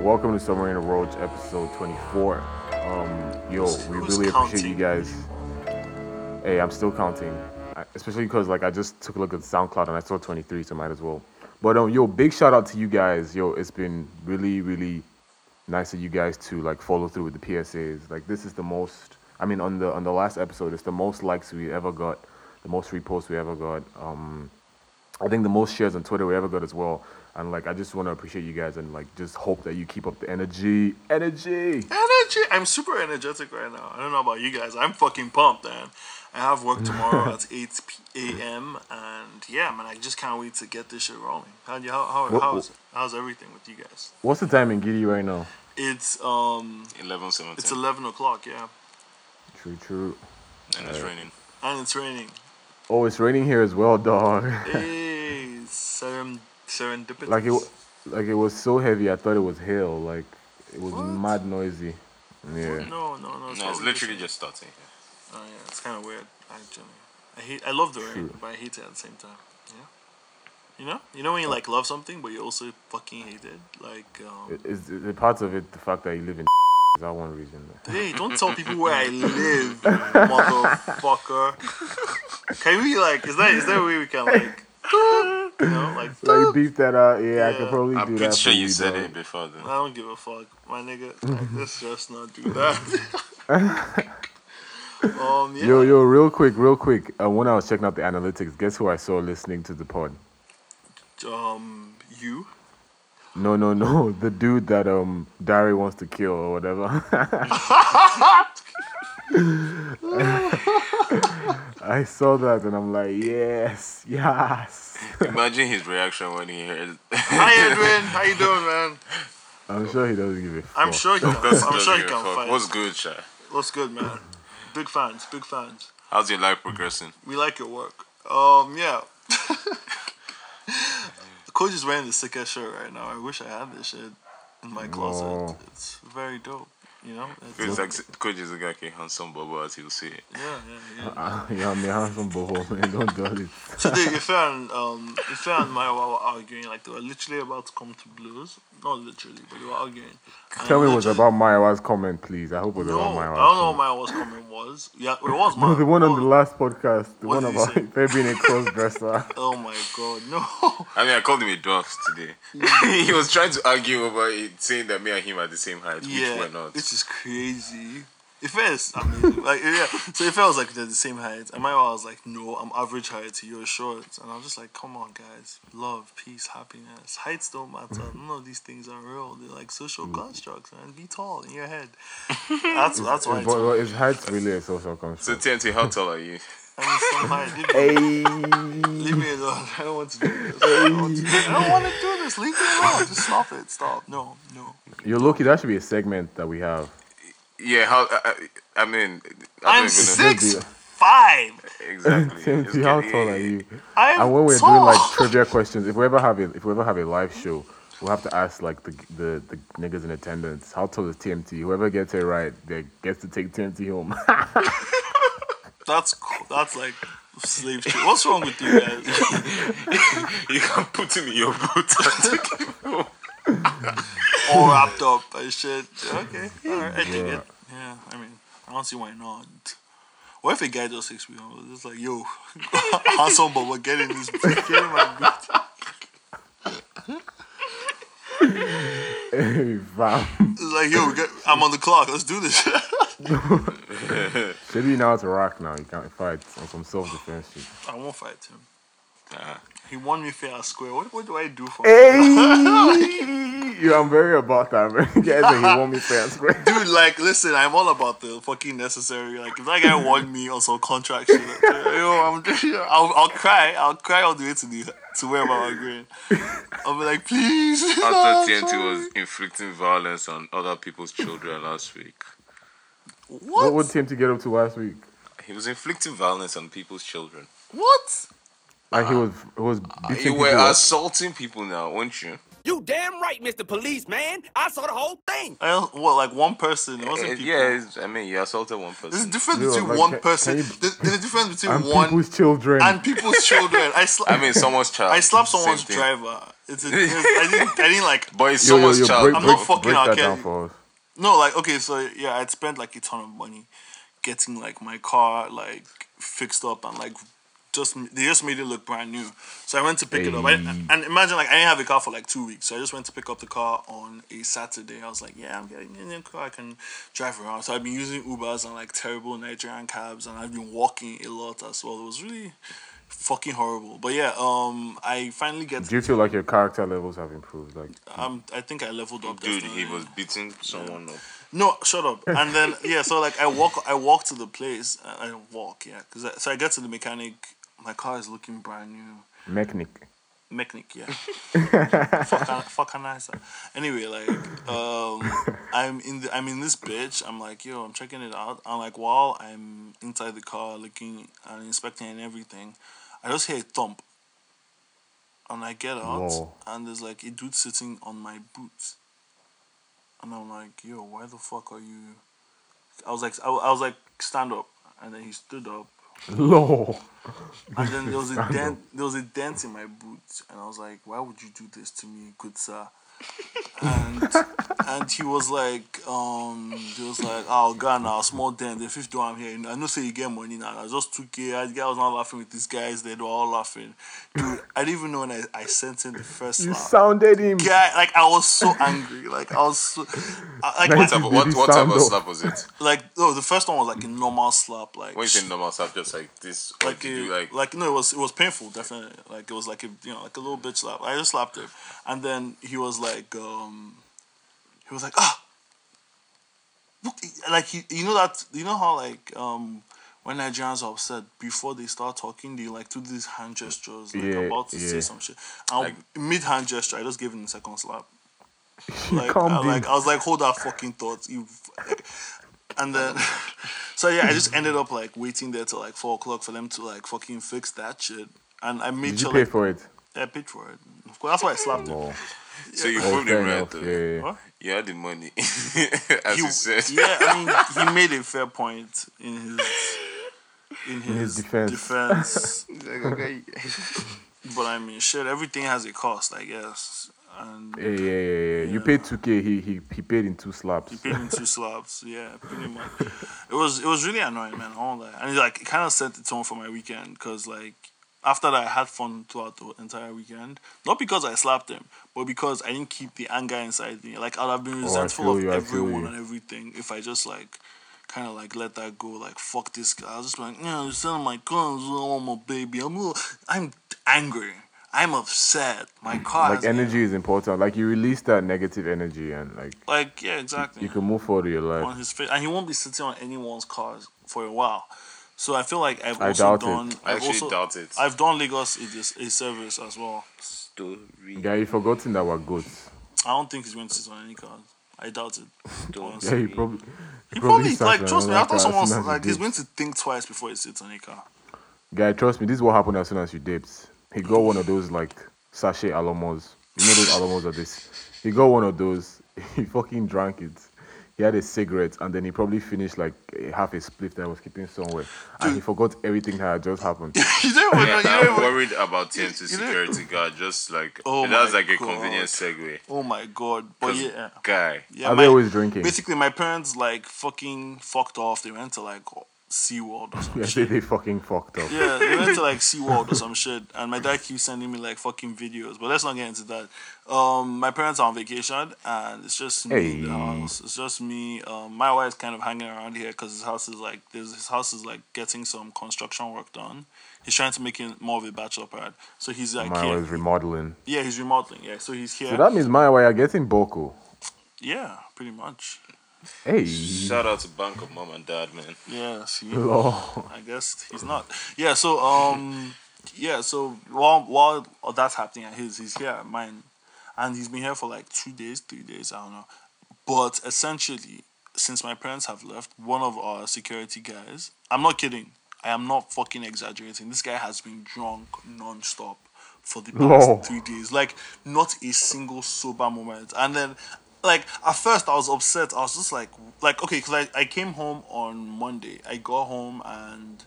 Welcome to Submarine and a Roach, episode 24. Um, yo, we really appreciate you guys. Hey, I'm still counting, I- especially because like I just took a look at SoundCloud and I saw 23, so might as well. But um, yo, big shout out to you guys. Yo, it's been really, really nice of you guys to like follow through with the PSAs. Like this is the most. I mean, on the on the last episode, it's the most likes we ever got, the most reposts we ever got. Um, I think the most shares on Twitter we ever got as well. And like, I just want to appreciate you guys and like just hope that you keep up the energy, energy. Energy. I'm super energetic right now. I don't know about you guys. I'm fucking pumped, man. I have work tomorrow at 8 p- a.m. and yeah, man, I just can't wait to get this shit rolling. How you how how What- how's how's everything with you guys? What's the time in Gidi right now? It's um 11, 17. it's 11 o'clock, yeah, True, true. and it's raining. and it's raining. Oh, it's raining here as well, dog. hey, serend serendipitous. like it, wa- like it was so heavy. I thought it was hail. Like it was What? mad noisy. Yeah. No, no, no. No, it's literally just- just starting. Oh yeah, it's kind of weird actually. I hate. I love the rain, True. but I hate it at the same time. Yeah. You know, you know when you like love something, but you also fucking hate it. Like, um, It- Is the parts of it the fact that you live in is that one reason? hey, don't tell people where I live, motherfucker. Can we like? Is that is there a way we can like, you know, like? Like beef that out. Yeah, I could Yeah. probably I'm do pretty that. sure for you said dog. it before then. I don't give a fuck, my nigga. Like, let's just not do that. um, yeah. Yo, yo, real quick, real quick. Uh, when I was checking out the analytics, guess who I saw listening to the pod? Um, you. No, no, no. The dude that um Dari wants to kill or whatever. I saw that and I'm like, yes, yes. Imagine his reaction when he heard. Hi, Edwin. How you doing, man? I'm sure he doesn't give a fuck. I'm sure he can. I'm sure he doesn't give a can fuck. fight. What's good, Sha? What's good, man? Big fans, big fans. How's your life progressing? We like your work. Um, yeah. the coach is wearing the sickest shirt right now. I wish I had this shit in my closet. No. It's very dope. You know. It's, It's like coach is like a handsome bubble as he'll say it. yeah, yeah, yeah. Ah, yeah, me handsome boho, man. Don't do it. Today, Ife and um, Ife and Maiwa were arguing. Like they were literally about to come to blows. Not literally, but they were arguing. And Tell me what's literally- about Maiwa's comment, please. I hope it was No, about I don't know comment. what Maiwa's comment was. Yeah, it was No, the one on the last podcast, the What one did he about say? there being a cross dresser. Oh my god, no. I mean, I called him a dwarf today. he was trying to argue over it, saying that me and him are the same height, which yeah, we're not. This is crazy. If it's amazing, like yeah. So if I was like they're the same height, and my I was like, no, I'm average height, you're short, and I'm just like, come on, guys, love, peace, happiness, heights don't matter. Mm-hmm. None of these things are real. They're like social mm-hmm. constructs, man. Be tall in your head. That's that's why. but It's, well, is height really a social construct? So construct? TMT, how tall are you? I mean, some height. Leave, me- Hey, leave me alone. I don't want to do this. I don't want to do, I don't want to do this. Leave me alone. Just stop it. Stop. No, no. you're lucky. That should be a segment that we have. Yeah, how? I, I, I mean, I I'm don't even six five. Exactly. Tim, It's how tall are you? I'm And when we're tall. doing like trivia questions, if we ever have a if we ever have a live show, we'll have to ask like the the, the niggas in attendance, how tall is TMT? Whoever gets it right, they gets to take TMT home. That's. That's like slave trade. What's wrong with you guys? You can put him in your boot and take him home. All wrapped up and shit. Okay, alright, I dig Yeah. it. Yeah, I mean, I don't see why not. What if a guy does six feet? It's like, yo, handsome, but we're getting this. Get in my boot. hey, fam. It's like, yo, get, I'm on the clock. Let's do this. Should be now to rock now. You can't fight on some self defense shit. I won't fight him. Uh, He won me fair and square. What, what do I do for Hey, yeah, I'm very about that, man. Guys, he want me fair and square. Dude, like, listen, I'm all about the fucking necessary. Like, if that guy won me on some contract shit, like, yo, I'm just, I'll, I'll cry. I'll cry all the way to the to where I'm agreeing. I'll be like, please. I thought TMT was inflicting violence on other people's children last week. What What? would TMT get up to last week? He was inflicting violence on people's children. What? Like he uh, was, he was uh, beating You people were up. assaulting people now, weren't you? You damn right, Mr. Policeman. I saw the whole thing. I don't, what like one person? It Uh, wasn't eh, eh, people. yeah, it's- I mean, you assaulted one There's a person. difference Yo, between like, one can- person. can you- There's, there's a difference between And one people's children. and people's children. I sla- I mean, someone's child. I slapped Same someone's thing. driver. It's a, it's, I didn't I didn't like But it's Yo, yo, someone's yo, child. break, I'm bro. not fucking break out, that Ken. down for us. No like okay so yeah I'd spent like a ton of money getting like my car like fixed up and like just they just made it look brand new. So I went to pick it up. I, and imagine like I didn't have a car for like two weeks, so I just went to pick up the car on a Saturday. I was like, yeah, I'm getting a new car. I can drive around. So I've been using Ubers and like terrible Nigerian cabs, and I've been walking a lot as well. It was really fucking horrible. But yeah, um, I finally get. Do you feel like your character levels have improved? Like, Um, I think I leveled up. Dude, definitely. he was beating someone up. No, shut up. And then yeah, so like I walk, I walk to the place. uh, I walk, yeah, because I, so I get to the mechanic. My car is looking brand new. mechanic. Mechanic, yeah. fuck, fuck nice. Anyway, like, um, I'm in the, I'm in this bitch. I'm like, yo, I'm checking it out. I'm like, while I'm inside the car looking and inspecting and everything, I just hear a thump. And I get out, Whoa. and there's like a dude sitting on my boots. And I'm like, yo, why the fuck are you? I was like, I, I was like, stand up, and then he stood up, Lord. and then there was a dent. There was a dent in my boot, and I was like, "Why would you do this to me, good sir?" And and he was like, um, he was like, "Oh, God, now small dent. The fifth door I'm here. I know say you get money now. I just took it. I, the guy was not laughing with these guys. They were all laughing, dude. I didn't even know when I, I sent him the first You slap. sounded him. Guy, like I was so angry. Like I was so, I- like, What type, of, what, what type of slap was it? like oh, the first one was like a normal slap. Like When you say normal slap, just like this, like a, you like? like no, it was it was painful, definitely. Like it was like a you know like a little bitch slap. I just slapped him, and then he was like, um, he was like, ah, look, like he, you know that you know how like um when Nigerians are upset before they start talking, they like do these hand gestures, like Yeah, about to say uh, some shit. And Like- mid hand gesture, I just gave him a second slap. Like, I, like I was like, hold that fucking thought, you. And then, so yeah, I just ended up like waiting there till like four o'clock for them to like fucking fix that shit. And I made Did you pay like, for it? I paid for it. Of course, that's why I slapped him. So you oh proved him right enough. though. Yeah, yeah, yeah. What? You had the money, as He- you said. yeah, I mean, he made a fair point in his in his, his defense. defense. Like, okay. But I mean, shit, everything has a cost, I guess. And Yeah, yeah, yeah, yeah. You paid 2K, he, he, he paid in two slaps. He paid in two slaps. Yeah, pretty much. It was it was really annoying, man. All that, and it, like it kind of set the tone for my weekend because like after that I had fun throughout the entire weekend. Not because I slapped him, but because I didn't keep the anger inside me. Like I'd have been Oh, resentful feel of you, everyone and everything if I just like kind of like let that go. Like fuck this guy. I was just like, yeah, you're selling my car. I want my baby. I'm a little, I'm angry. I'm upset. My mm. car. Like, has- energy is important. Like, you release that negative energy and, like, Like yeah, exactly. you can move forward with your on life. his face, and he won't be sitting on anyone's cars for a while. So I feel like I've I also doubt it. done. I I've actually also, doubt it. I've done Lagos a, a service as well. Story. Guy, you forgotten that we're goats. I don't think he's going to sit on any cars. I doubt it. Don't Yeah, he probably. He probably sat like trust me. another I thought car as someone's soon as he like he's going to think twice before he sits on a car. Guy, trust me, this is what happened as soon as you dipped. He got one of those like sachet alamos. You know those alamos are this. He got one of those. He fucking drank it. He had a cigarette and then he probably finished like a half a spliff that I was keeping somewhere. And he forgot everything that had just happened. you don't even know. Yeah, You don't I'm even, worried about TMT you know- security guard. Just like Oh that's my like a convenient segue. oh my god! But 'Cause yeah, guy, yeah. Are my- they always drinking? Basically, my parents like fucking fucked off. They went to like SeaWorld or some Yeah, shit. they, they fucking fucked up. Yeah, they went to like SeaWorld or some shit, and my dad keeps sending me like fucking videos. But let's not get into that. Um, my parents are on vacation, and it's just me in the house. It's just me. Um, Maiwa's kind of hanging around here because his house is like there's his house is like getting some construction work done. He's trying to make it more of a bachelor pad, so he's like My here. was remodeling. Yeah, he's remodeling. Yeah, so he's here. So that means my way are getting Boko. yeah, pretty much. Hey. shout out to Bank of Mom and Dad, man. Yeah, see. Lord. I guess he's not. Yeah, so um yeah, so while while that's happening at his, he's here at mine. And he's been here for like two days, three days, I don't know. But essentially, since my parents have left, one of our security guys I'm not kidding. I am not fucking exaggerating. This guy has been drunk non-stop for the past Lol. three days. Like not a single sober moment. And then like at first I was upset. I was just like like okay, because I, I came home on Monday. I got home and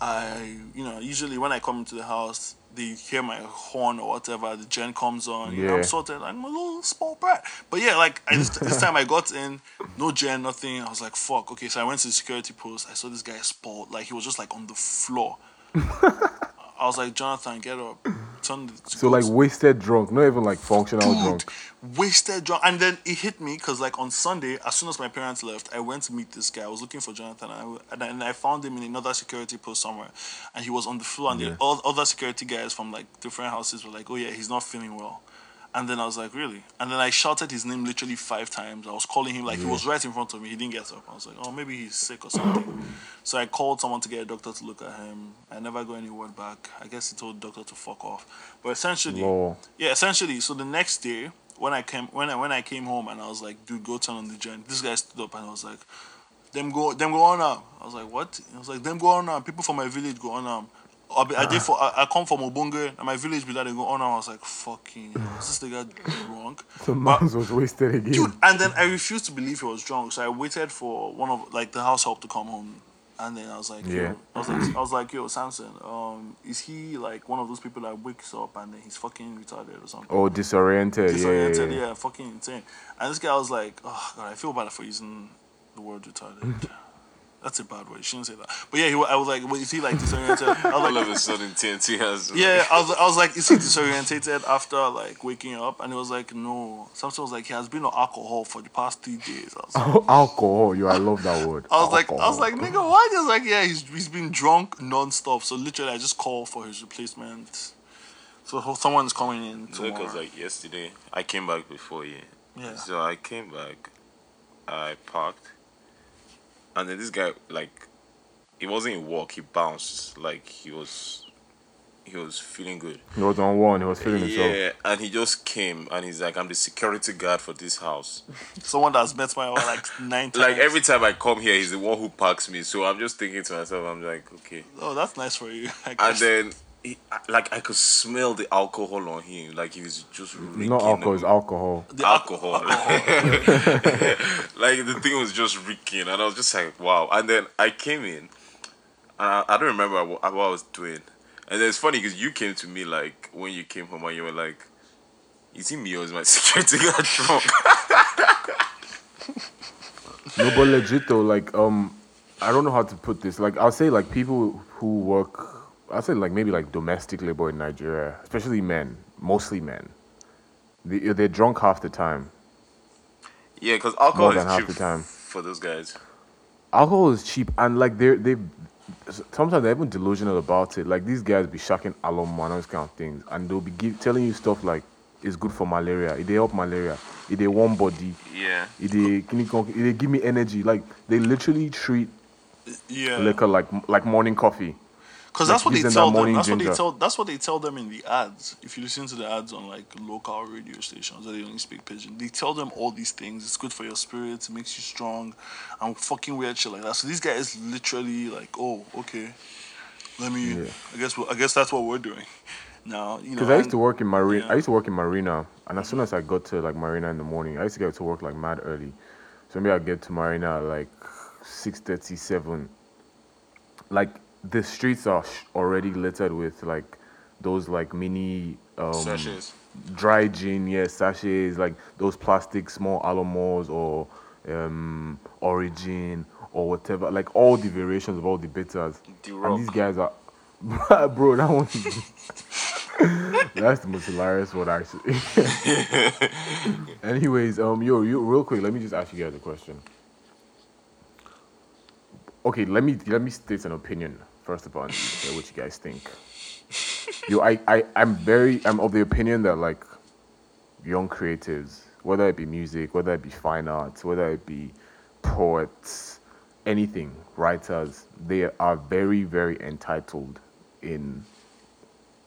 I you know, usually when I come into the house they hear my horn or whatever, the gen comes on, you know, I'm Yeah. sorted, I'm a little small brat. But yeah, like I just, this time I got in, no gen, nothing. I was like, fuck. Okay, so I went to the security post. I saw this guy sport, like he was just like on the floor. I was like, Jonathan, get up. Turn the So like wasted drunk, not even like functional Dude, drunk. wasted drunk. And then it hit me because, like, on Sunday, as soon as my parents left, I went to meet this guy. I was looking for Jonathan, and I, and I, and I found him in another security post somewhere. And he was on the floor, and Yeah. the all, other security guys from, like, different houses were like, oh, yeah, he's not feeling well. And then I was like, really? And then I shouted his name literally five times. I was calling him like he was right in front of me. He didn't get up. I was like, oh, maybe he's sick or something. so I called someone to get a doctor to look at him. I never got any word back. I guess he told the doctor to fuck off. But essentially, yeah, essentially. So the next day, when I came when I when I came home and I was like, dude, go turn on the gen. This guy stood up and I was like, them go them go on now. I was like, what? I was like, them go on now. People from my village go on now. I, be, I did for I, I come from Obonge and my village be that they go on now. I was like, fucking, is this nigga drunk? So Mans was wasted again. Dude, and then I refused to believe he was drunk, so I waited for one of like the house help to come home, and then I was like, Yeah. yo, I was like, I was like, yo, Samson, um, is he like one of those people that wakes up and then he's fucking retarded or something? Oh, disoriented. disoriented, yeah, yeah, yeah. fucking insane. And this guy was like, oh god, I feel bad for using the word retarded. That's a bad word. You shouldn't say that. But yeah, he, I was like, well, is he like disoriented? I was All like, of a sudden, TMT has. yeah, I was, I was like, is he disorientated after like waking up? And he was like, no. Something was like, he has been on alcohol for the past three days. I was like, Alcohol. You, I love that word. I was like, I was like, nigga, why? He was like, yeah, he's he's been drunk non-stop. So literally, I just called for his replacement. So someone's coming in tomorrow. Because like yesterday, I came back before you. Yeah. So I came back, I parked, and then this guy like, he wasn't in walk. He bounced like he was, he was feeling good. He was on one. He was feeling himself. Yeah, and he just came and he's like, I'm the security guard for this house. Someone that's met Maiwa like nine times. Like every time I come here, he's the one who parks me. So I'm just thinking to myself, I'm like, okay. Oh, that's nice for you. I And then, he, like, I could smell the alcohol on him. Like he was just It's reeking. not alcohol. It's alcohol. The alco- alcohol. like the thing was just reeking, and I was just like, wow. And then I came in, and I, I don't remember what, what I was doing. And then it's funny because you came to me like when you came home, and you were like, "Is it me or is my security guard drunk?" No, but legit though, like um, I don't know how to put this. Like I'll say like people who work, I'll say like maybe like domestic labor in Nigeria, especially men, mostly men. They they're drunk half the time. yeah, because alcohol More than is half cheap the time. for those guys. Alcohol is cheap and like they're they. Sometimes they're even delusional about it. Like these guys be shocking alum and all those kind of things, and they'll be give, telling you stuff like it's good for malaria. It they help malaria. It they warm body. Yeah. It they, it they give me energy. Like they literally treat yeah, liquor like like morning coffee. Because like, that's what they tell them. That's what they tell. That's what they tell them in the ads. If you listen to the ads on like local radio stations that they only speak pidgin, they tell them all these things. It's good for your spirit. It makes you strong, I'm fucking weird shit like that. So these guys literally like, oh, okay, let me. Yeah. I guess. we I guess that's what we're doing now. You know, Because I used to work in marina. yeah. I used to work in marina, and as soon as I got to like marina in the morning, I used to get to work like mad early. So maybe I get to marina at like six thirty seven. Like the streets are sh- already littered with like those like mini um, Sachets. dry gin, yes, sachets, like those plastic small alamos or um, origin or whatever, like all the variations of all the bitters. And these guys are, bro, that one. That's the most hilarious one, actually. Anyways, um, yo, yo, real quick, let me just ask you guys a question. Okay, let me let me state an opinion first of all, and what you guys think. Yo, I, I, I'm very, I'm of the opinion that like young creatives, whether it be music, whether it be fine arts, whether it be poets, anything, writers, they are very, very entitled in,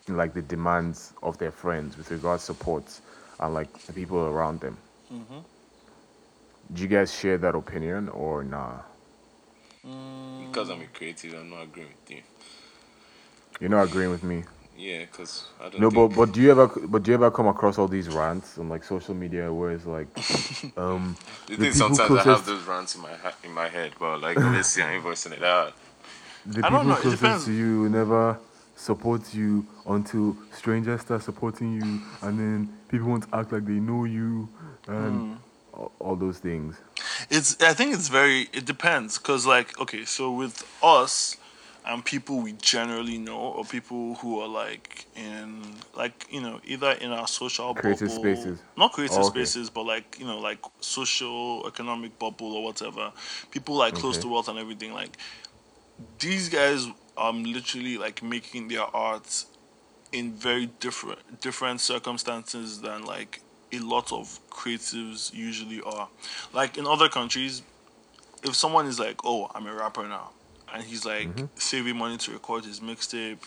in like the demands of their friends with regards to support and like the people around them. Mm-hmm. Do you guys share that opinion or nah? Because I'm a creative, I'm not agreeing with you. You're not agreeing with me. Yeah, because I don't. No, but but do you ever but do you ever come across all these rants on like social media where it's like, um, You think sometimes I have those rants in my ha- in my head, but like let's see, I'm voicing it out. the I don't people know, closest to you never support you until strangers start supporting you, and then people want to act like they know you, and Hmm. All, those things. It's. I think it's very. It depends, cause like okay, so with us and people we generally know, or people who are like in like you know either in our social Creative bubble, spaces. not creative Oh, okay. spaces, but like you know like social economic bubble or whatever. People like close Okay. to wealth and everything. Like these guys, um, literally like making their art in very different different circumstances than like a lot of creatives usually are. Like in other countries, if someone is like, "Oh, I'm a rapper now," and he's like mm-hmm. saving money to record his mixtape,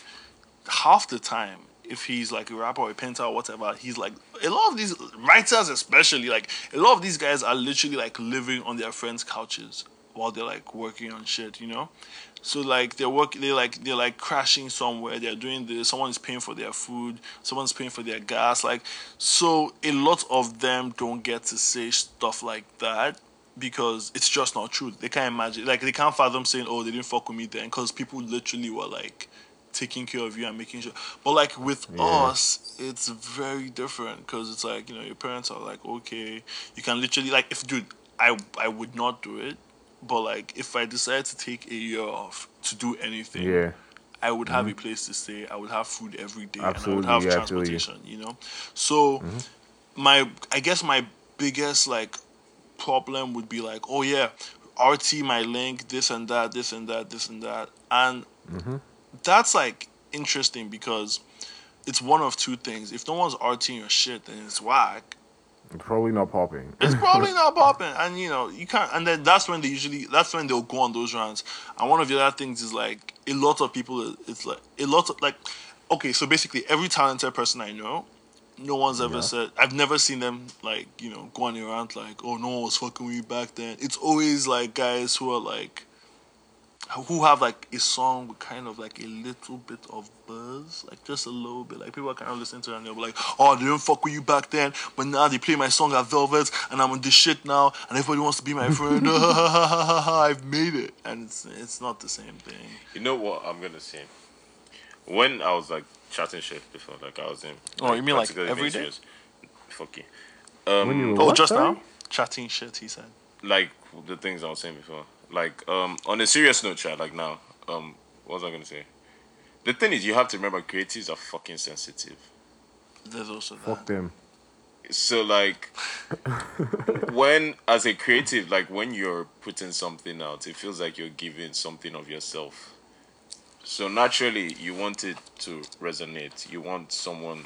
half the time, if he's like a rapper or a painter or whatever, he's like a lot of these writers, especially like a lot of these guys are literally like living on their friends' couches while they're like working on shit, you know. So like they're work, they like they're like crashing somewhere. They're doing this. Someone's paying for their food. Someone's paying for their gas. Like so, a lot of them don't get to say stuff like that because it's just not true. They can't imagine. Like they can't fathom saying, "Oh, they didn't fuck with me then," because people literally were like taking care of you and making sure. But like with Yeah. us, it's very different because it's like you know your parents are like, okay, you can literally like if dude, I I would not do it. But like, if I decided to take a year off to do anything, Yeah, I would have a mm-hmm. place to stay. I would have food every day, Absolutely, and I would have yeah, feel you. transportation. You know, so mm-hmm. my I guess my biggest like problem would be like, oh yeah, RT my link, this and that, this and that, this and that, and mm-hmm. that's like interesting because it's one of two things. If no one's RTing your shit, then it's whack. Probably not popping. It's probably not popping, and you know you can't. And then that's when they usually that's when they'll go on those runs. And one of the other things is like a lot of people. It's like a lot of like, okay, so basically every talented person I know, no one's ever Yeah. said. I've never seen them like you know going around like, oh no one was fucking with you back then. It's always like guys who are like. Who have like a song with kind of like a little bit of buzz, like just a little bit. Like people are kind of listening to it and they'll be like, "Oh, they didn't fuck with you back then, but now they play my song at Velvet, and I'm on this shit now, and everybody wants to be my friend. I've made it, and it's it's not the same thing. You know what I'm gonna say? When I was like chatting shit before, like I was in. Oh, you mean, like, practically every being. Fuck you. Um, you Oh, what, just sorry? now, chatting shit. He said. like the things I was saying before. Like um on a serious note, chat. Like now, um, what was I gonna say? The thing is, you have to remember, creatives are fucking sensitive. There's also that. Fuck them. So like, when as a creative, like when you're putting something out, it feels like you're giving something of yourself. So naturally, you want it to resonate. You want someone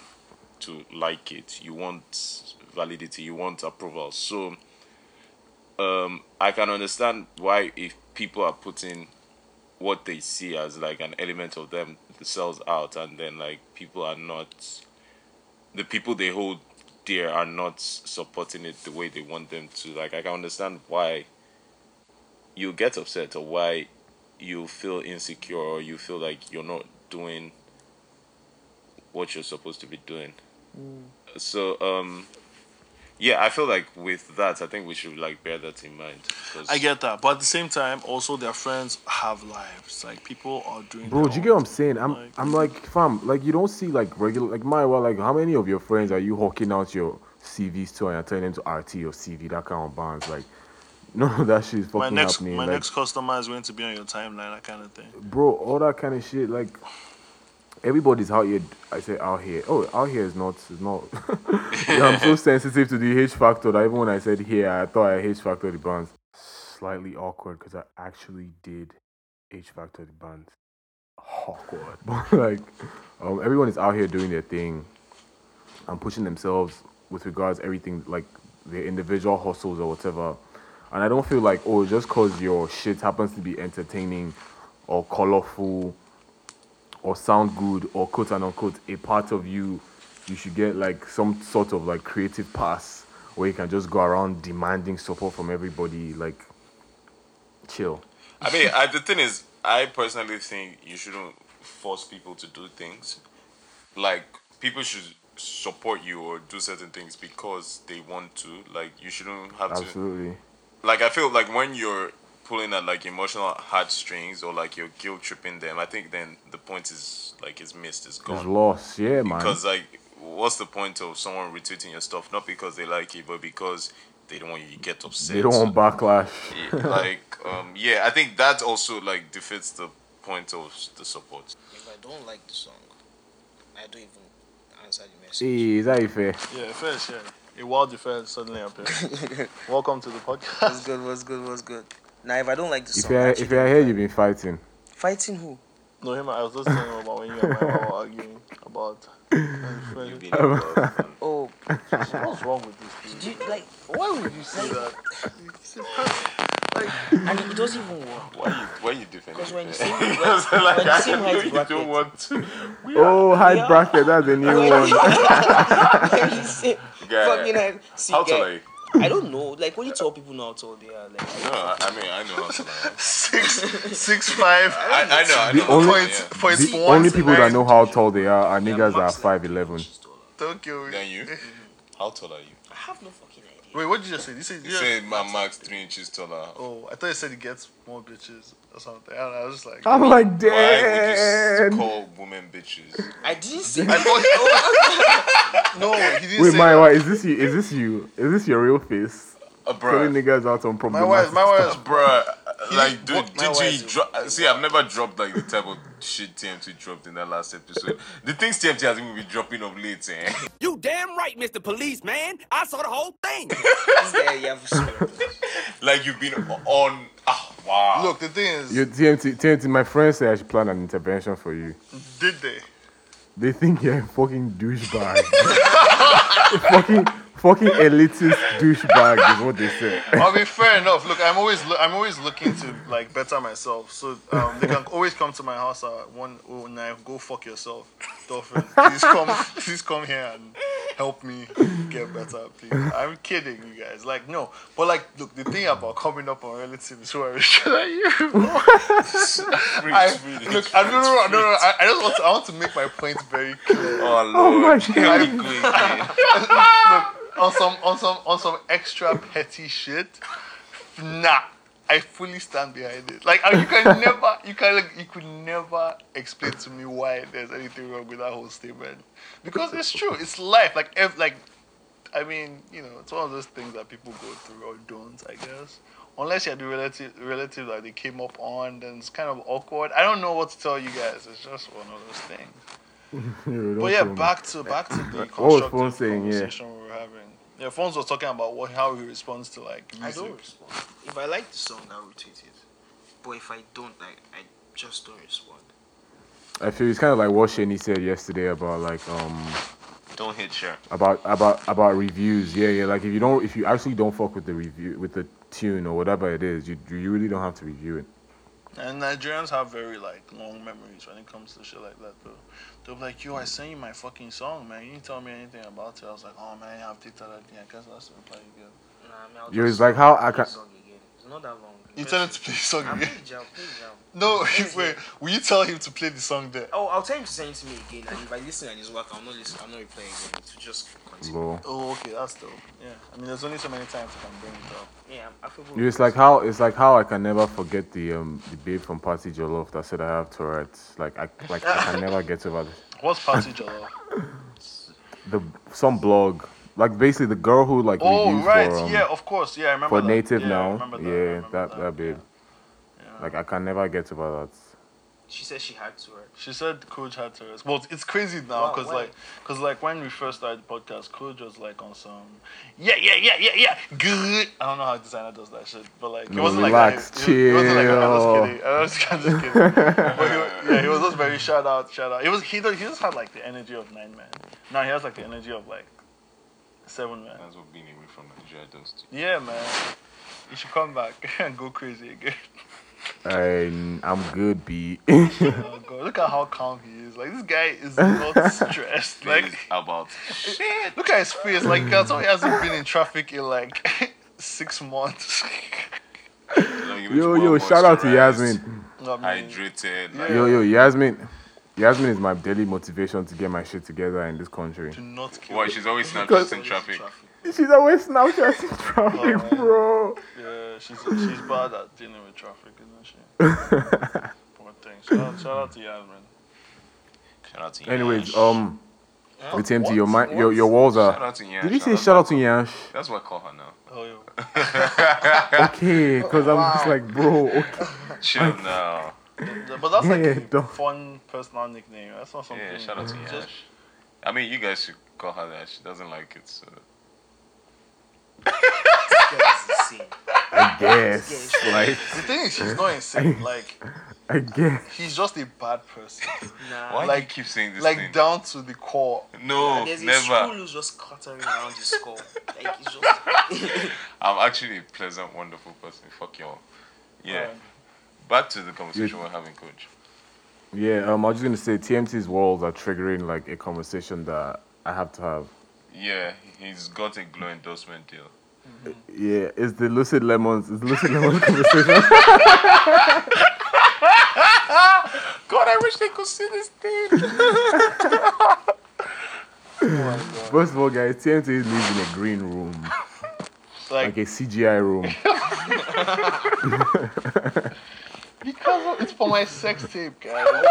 to like it. You want validity. You want approval. So, um, I can understand why if people are putting what they see as like an element of them themselves out, and then like people are not, the people they hold dear are not supporting it the way they want them to. Like I can understand why you get upset or why you feel insecure or you feel like you're not doing what you're supposed to be doing. So um yeah, I feel like with that, I think we should like bear that in mind. 'cause- I get that, but at the same time, also their friends have lives. Like people are doing. Bro, do you get what I'm saying? I'm Like- I'm like fam, like you don't see like regular like my well like how many of your friends are you hawking out your CVs to and you're turning into RT or CV that kind of bands like No, of that shit is My fucking next, happening. my like, next customer is going to be on your timeline, that kind of thing. bro, all that kind of shit like everybody's out here. I say out here. Oh, out here is not is not. Yeah, I'm so sensitive to the H factor that even when I said here, I thought I H factor the bands. Slightly awkward because I actually did H factor the bands. Awkward, but like um, everyone is out here doing their thing and pushing themselves with regards everything like their individual hustles or whatever. And I don't feel like oh just cause your shit happens to be entertaining or colorful or sound good or quote and unquote a part of you, you should get like some sort of like creative pass where you can just go around demanding support from everybody. Like, chill. I mean, I, the thing is, I personally think you shouldn't force people to do things. like people should support you or do certain things because they want to. Like you shouldn't have to. Absolutely. Like I feel like when you're pulling at like emotional heartstrings or like you're guilt tripping them, I think then the point is like is missed, is It's gone. lost. Yeah, man. Because like, what's the point of someone retweeting your stuff? Not because they like it, but because they don't want you to get upset. They don't want backlash. Yeah, like um yeah i think that also like defeats the point of the support If I don't like the song, I don't even answer the message. Hey, is that fair? Yeah, first, yeah. A wild defense suddenly appeared. Welcome to the podcast. What's good? What's good? What's good? Now, if I don't like the If song, you're I if you're here, reply. you've been fighting. fighting who? No, him. I was just telling him about when you and my mom were arguing about. You've been. Oh, What's wrong with this? did you like? Why would you say that? Like, And it doesn't even work. why you why you defending Because when you it? say Because, when, like, when you I say know right you bracket, don't want to Oh, high Yeah. bracket. That's a new one. you, when you say Guy, fucking see, how tall are you I don't know. Like when you tell people now how tall they are, like no I, I mean i know how tall I am. six, six, five. I, I know i know The only- Point, yeah. point The one only to people that nine. know how tall they are are Yeah, niggas that are Max, like, 5'11. inches taller. Don't kill me. Than you mm-hmm. how tall are you I have no fucking idea. Wait, what did you just say? You said, you you said my max three inches taller Oh, I thought you said he gets more bitches or something. I, don't know, I was just like, I'm like, why would you damn. call women bitches I didn't say. I thought no, he didn't Wait, say my that. wife, is this you? Is this you? Is this your real face? uh, Calling bruh niggas out on My problematic wife, my wife, Bruh, like, didn't- dude, what- my did wife you is- drop? See, I've never dropped like the type of shit TMT dropped in that last episode. The things TMT has even been dropping of late, eh? You damn right, Mr. Policeman. I saw the whole thing. This guy, you have a swear. like you've been on. Wow. look, the thing is, You TMT, TMT, my friends say I should plan an intervention for you. did they? They think you're a fucking douchebag. fucking, fucking elitist douchebag is what they say. I mean, fair enough. Look, I'm always, loo- I'm always looking to like better myself. So um, they can always come to my house at one oh nine. Go fuck yourself, Dolphin. Please come, please come here and help me get better, please. I'm kidding, you guys. Like no, but like, look, the thing about coming up on relatives who are richer than you. I, Preach, look, I, no, no, no, no, no. I, I just want to, I want to make my point very clear. Oh Oh my god. Keep going, kid. Look, on some on some on some extra petty shit. Nah, I fully stand behind it. Like you can never, you can, like, you could never explain to me why there's anything wrong with that whole statement because it's true. It's life. Like, if, like, I mean, you know, it's one of those things that people go through or don't. I guess. Unless you're the relative relative that they came up on, then it's kind of awkward. I don't know what to tell you guys. It's just one of those things. But yeah, back to back to the constructive saying, yeah? conversation we were having. Yeah, Phones was talking about what how he responds to like music. I don't respond. If I like the song, I'll retweet it. But if I don't, I, I just don't respond. I feel it's kind of like what Shani said yesterday about like um Don't hit share. about about about reviews. Yeah, yeah. Like if you don't, if you actually don't fuck with the review with the tune or whatever it is, you you really don't have to review it. And Nigerians have very like long memories when it comes to shit like that though. They'll be like, yo, I sent you my fucking song, man. You didn't tell me anything about it. I was like, oh man, I have data that day. I guess that's the reply you get. Nah, I mean, I'll Yo, just it's like how I can. The song again. It's not that long. You tell him to play the song I'll again. play the jam, play jam. No, Yes, wait. yeah. Will you tell him to play the song there? Oh, I'll tell him to send it to me again, and if I listen and it's work, I'll not listen. I'll not reply again. To just continue. Lol. Oh, okay, that's dope. Yeah, I mean, there's only so many times I can bring it up. Yeah, I'm affable. It's like how it's like how I can never forget the um the babe from Party Jollof that said I have Tourette's. Like I like I can never get over this. What's Party Jollof? the some blog like basically the girl who like oh, reviews right. for um, yeah, of course. Yeah, I remember for that. native yeah, now. remember that. Yeah, remember that that babe. Yeah. Like I can never get over that. She said she had to. Right? She said Coach had to rest. Well, it's crazy now because why? like, cause like when we first started the podcast, Coach was like on some, yeah, yeah, yeah, yeah, yeah, good. I don't know how a designer does that shit, but like, it wasn't relax, like that. It, it wasn't like that. I'm just kidding. I'm just, I'm just kidding. but he, wa- yeah, he was just very shout out, shout out. It was he. He just had like the energy of nine man. Now he has like the energy of like seven man. That's what being away from Nigeria does to you. Yeah, man. You should come back and go crazy again. I'm, I'm good, B. Oh god, look at how calm he is. Like this guy is not stressed. Like Like about Look at his face. Like, you can tell he hasn't been in traffic in like six months. like, yo yo, shout out to Yasmin. I mean, Hydrated. Like, Yo yo Yasmin. Yasmin is my daily motivation to get my shit together in this country. Do not kill. Why she's always Because- Snapchat in traffic. She's always Snapchat in traffic, Oh, bro. Yeah, she's she's bad at dealing with traffic, isn't she? Poor thing. Shout out, shout out to Yasmin. Shout out to Anyways, Yash. um, Huh? it's empty. Your mi- your your walls Shout are. out to Yash. Did you say That's shout out to Yash? That's what I call her now. Oh, yo. Okay, because I'm just like, bro. Okay. Chill now. Th- But that's like Yeah, a don't- fun personal nickname. That's not something. Yeah, shout out to just- Yash. I mean, you guys should call her that. She doesn't like it, so. This guy's insane. I guess. Like, The thing is, she's not insane. Like, I guess. he's just a bad person. Nah. Why Like- do you keep saying this like thing? down to the core. no, There's a never. screw loose just cluttering around his skull. Like it's just I'm actually a pleasant, wonderful person. Fuck y'all. Yeah. Right. Back to the conversation we're having, coach. Yeah, um, I was just gonna say TMT's walls are triggering like a conversation that I have to have. Yeah, he's got a glow endorsement deal. Yeah, it's the Lucid Lemons. It's the Lucid Lemons conversation. God, I wish they could see this thing. First of all, guys, TMT lives in a green room, Like, like a CGI room. Because of- it's for my sex tape, guys.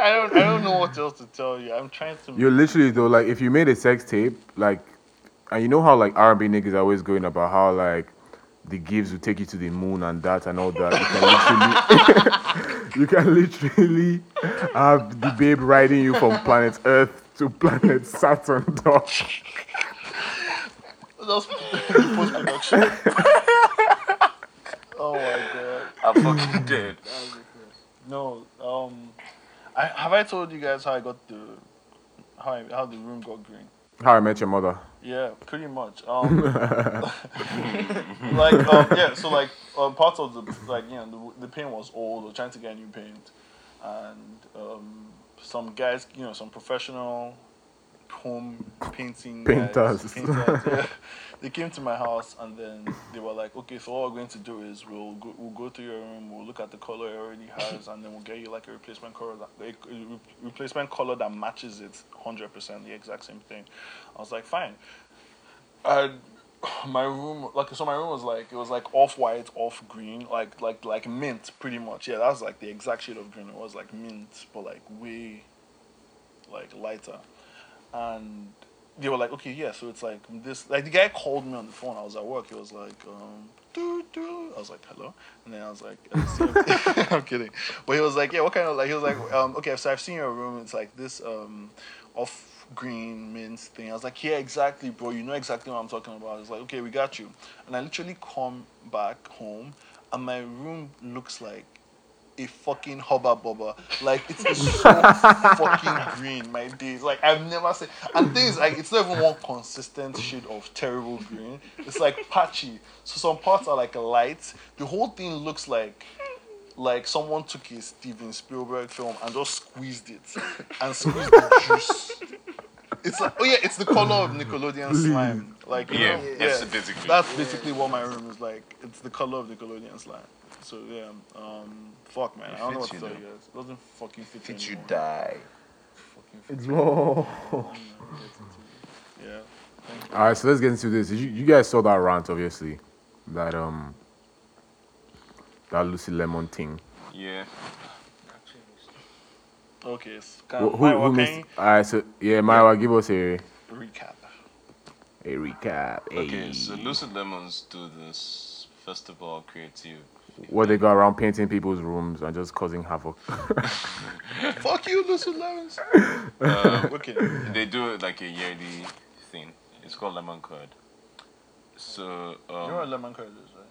I don't, I don't know what else to tell you. I'm trying to. You're literally though, like, if you made a sex tape, like, and you know how like R&B niggas are always going about how like the gives will take you to the moon and that and all that. You can literally, you can literally have the babe riding you from planet Earth to planet Saturn. Dog. Just post production. oh my god. I'm fucking dead. No, um, I have I told you guys how I got the how I, how the room got green. How I Met Your Mother. Yeah, pretty much. Um, like um, yeah, so like um, part of the like you know the, the paint was old. We're trying to get a new paint, and um, some guys, you know, some professional home painting guys- Painters. painters, yeah, they came to my house and then they were like, okay, so what we're going to do is we'll go, we'll go to your room, we'll look at the color it already has, and then we'll get you like a replacement color that a, a re- replacement color that matches it hundred percent, the exact same thing. I was like, fine. And my room, like, so my room was like it was like off white, off green, like like like mint, pretty much. Yeah, that was like the exact shade of green. It was like mint, but like way, like lighter. And they were like, okay, yeah. So it's like this. Like the guy called me on the phone. I was at work. He was like, um, doo, doo. I was like, hello. And then I was like, I'm kidding. But he was like, yeah, what kind of like? He was like, um, okay, so I've seen your room. It's like this um, off green mint thing. I was like, yeah, exactly, bro. You know exactly what I'm talking about. It's like, okay, we got you. And I literally come back home, and my room looks like a fucking hubba bubba. Like it's so fucking green, my days. Like I've never seen and things like it's not even one consistent shade of terrible green. It's like patchy. So some parts are like a light. The whole thing looks like like someone took a Steven Spielberg film and just squeezed it and squeezed the juice. It's like oh yeah, it's the color of Nickelodeon slime. Like you Yeah, know, that's basically. that's basically what my room is like. It's the color of Nickelodeon slime. So yeah, um, fuck man, I don't know what fits to you tell you guys. It doesn't fucking fit, Did you anymore. die? Fucking fit. It's more. Yeah. All right, so let's get into this. You, you guys saw that rant, obviously, that um, that Lucid Lemon thing. Yeah. Okay, so Who, can, who, Maiwa, who can missed? All right, so yeah, Maiwa, give us a recap? a recap. Okay, Ayy. so Lucid Lemons do this festival creative. What they go around painting people's rooms and just causing havoc. Fuck you, Lucid Lemons. Um, okay. they do it like a yearly thing. It's called Lemon Curd. So, You know what um, lemon curd is, right?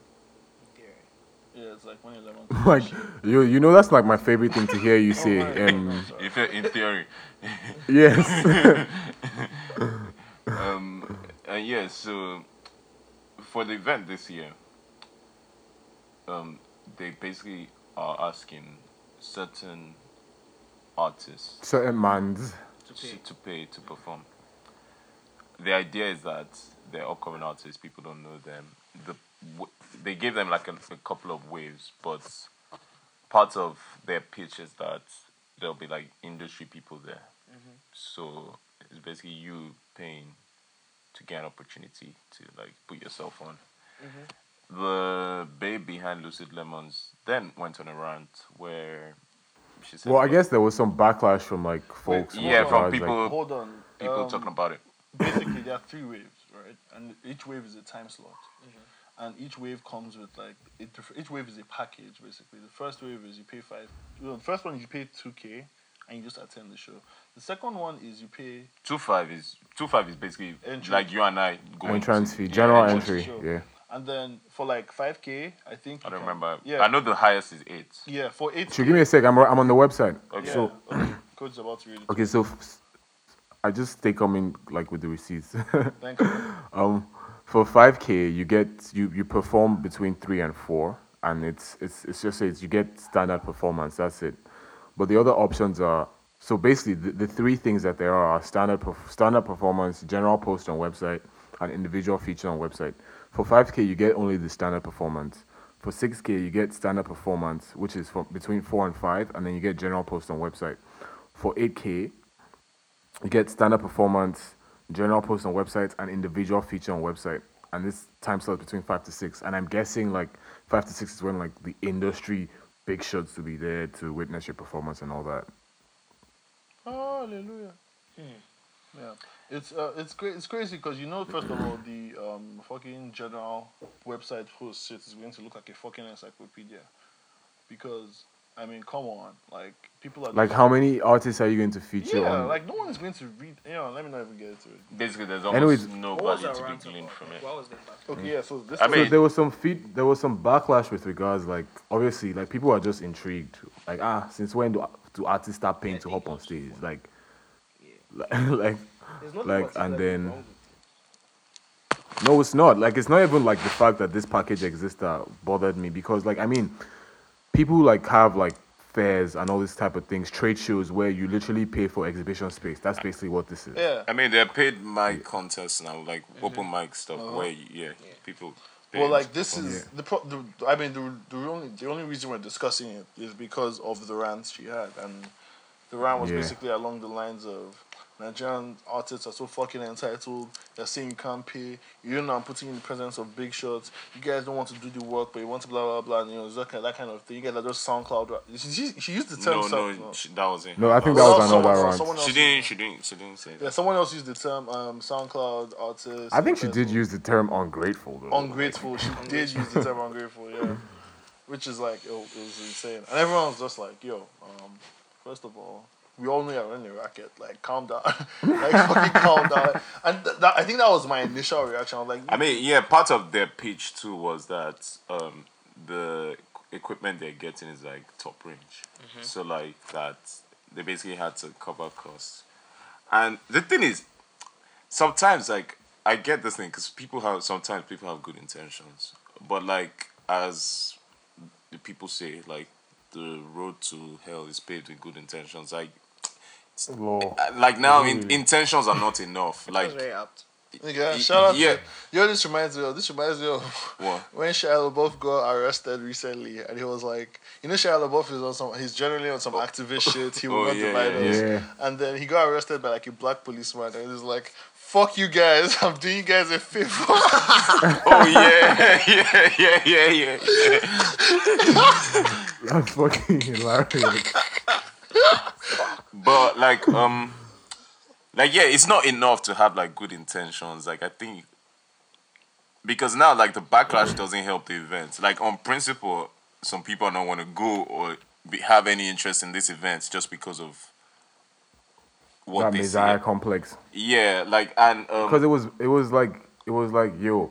Yeah, it's like when you lemon like you, you know, that's like my favorite thing to hear you say. my Um, if in theory, yes. um, and yeah, so for the event this year, um, they basically are asking certain artists Certain mans. to, to pay to perform. The idea is that they're upcoming artists, people don't know them. The w- they gave them like a, a couple of waves, but part of their pitch is that there'll be like industry people there. So it's basically you paying to get an opportunity to like put yourself on. The babe behind Lucid Lemons then went on a rant where she said, Well, I guess there was some backlash from like folks. with yeah, from regards, like- people Hold on. people um, talking about it. basically there are three waves, right? And each wave is a time slot. And each wave comes with like it, each wave is a package basically. The first wave is you pay five. You know, the first one is you pay two k and you just attend the show. The second one is you pay Two five is two five is basically Entry. like you and I going entrance to, fee, general entrance entry. Yeah. And then for like five k, I think I don't can- remember. Yeah, I know the highest is eight. Yeah, for eight. So give me a sec. I'm I'm on the website. Okay. Yeah, So okay. Coach's about to read it. okay, so f- I just stay coming like with the receipts. Thank you. um, for 5k, you get you you perform between three and four, and it's it's it's just it's you get standard performance. That's it. But the other options are so basically the, the three things that there are are standard perf- standard performance, general post on website, and individual feature on website. For 5k, you get only the standard performance. For 6k, you get standard performance, which is from between four and five, and then you get general post on website. For 8k, you get standard performance, general post on website, and individual feature on website. And this time slot is between five to six. And I'm guessing like five to six is when like the industry big shots to be there to witness your performance and all that. Hallelujah. Hmm. Yeah, it's uh, it's great. It's crazy because you know, first of all, the um fucking general website host shit is going to look like a fucking encyclopedia, because I mean, come on, like people are Like how many artists are you going to feature yeah, on? like no one is going to read. You know, let me not even get into it. Basically, there's Anyways- almost no What was value to be gleaned from it. What was that about? Okay, yeah. So this. I mean- so there was some feed, there was some backlash with regards like obviously like people are just intrigued like ah since when do do artists start paying to hop on stage like like, like There's nothing Like, and then- wrong with it. No, it's not. Like, it's not even like the fact that this package exists that bothered me because, like, I mean, people like have like fairs and all this type of things, trade shows where you literally pay for exhibition space. That's basically what this is. yeah. I mean, they're paid mic contests now, like open mic stuff, uh-huh. where you, yeah, people. pay Well, like this perform. is the, pro- the I mean the, the only the only reason we're discussing it is because of the rant she had, and the rant was Yeah. basically along the lines of Nigerian artists are so fucking entitled. They're saying you can't pay. You don't know I'm putting you in the presence of big shots. You guys don't want to do the work, but you want to blah blah blah. And, you know, it's that kind, that kind of thing. You guys are just SoundCloud. ra- She, she, she used the term. No, sound- no, she, that was it. No, I think that Well, was someone- another round. someone She didn't. She didn't. She didn't say that. Yeah, someone else used the term um, SoundCloud artist. I think she did use the term ungrateful. Though. ungrateful. She did use the term ungrateful, yeah. Which is like, yo, it was insane. And everyone was just like, yo, um, first of all, we all know you're running a racket. Like, calm down. like, fucking calm down. And th- that, I think that was my initial reaction. I was like, I mean, yeah, part of their pitch too was that um, the equipment they're getting is like top range. So like that, they basically had to cover costs. And the thing is, sometimes like I get this thing because people have sometimes people have good intentions, but like as the people say, like the road to hell is paved with good intentions. Like Law. like now, in, intentions are not enough. Like very apt. nigga, shout out yeah. to, yo, this reminds me of, this reminds me of What? when Shia LaBeouf got arrested recently. And he was like, you know, Shia LaBeouf is on some, he's generally on some oh. activist shit. He will Oh, not yeah, divide yeah, us. yeah. And then he got arrested by like a black policeman. And he's like, fuck you guys, I'm doing you guys a favor. Oh yeah, yeah, yeah, yeah, yeah. That's fucking hilarious. But like, um, like yeah, it's not enough to have like good intentions. Like I think because now like the backlash doesn't help the event. Like on principle, some people don't want to go or be, have any interest in this event just because of what that they see. complex. Yeah, like and because um, it was it was like it was like yo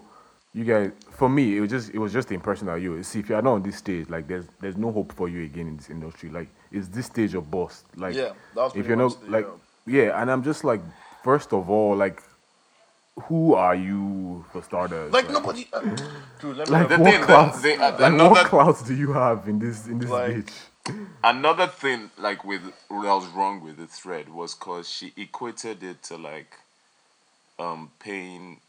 you guys for me it was just it was just the impression that you see if you're not on this stage like there's there's no hope for you again in this industry. Like it's this stage of bust like Yeah, that was if you're not the, like uh, yeah and i'm just like first of all like who are you for starters? Like, nobody. Uh, dude, let me like The what thing clouds they- uh, like another- what clouds do you have in this in this Like- bitch? another thing like with that was wrong with the thread was cause she equated it to like um paying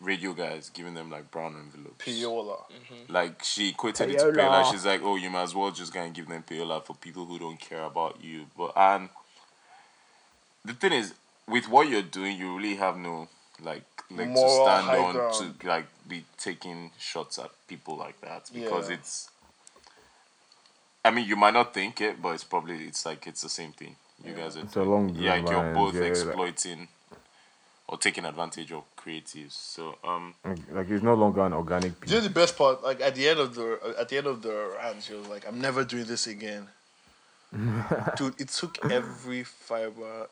radio guys giving them like brown envelopes. Payola. Mm-hmm. Like she equated it to payola. She's like, oh, you might as well just go and give them payola for people who don't care about you. But and the thing is, with what you're doing, you really have no like leg to stand on ground. to like be taking shots at people like that because Yeah. it's. I mean, you might not think it, but it's probably it's like it's the same thing. You guys are It's along yeah, those like you're both yeah, like- exploiting or taking advantage of creatives. So um, Like, like it's no longer an organic Do you know the best part? Like at the end of the at the end of the rant, she was like, "I'm never doing this again." Dude, it took every fiber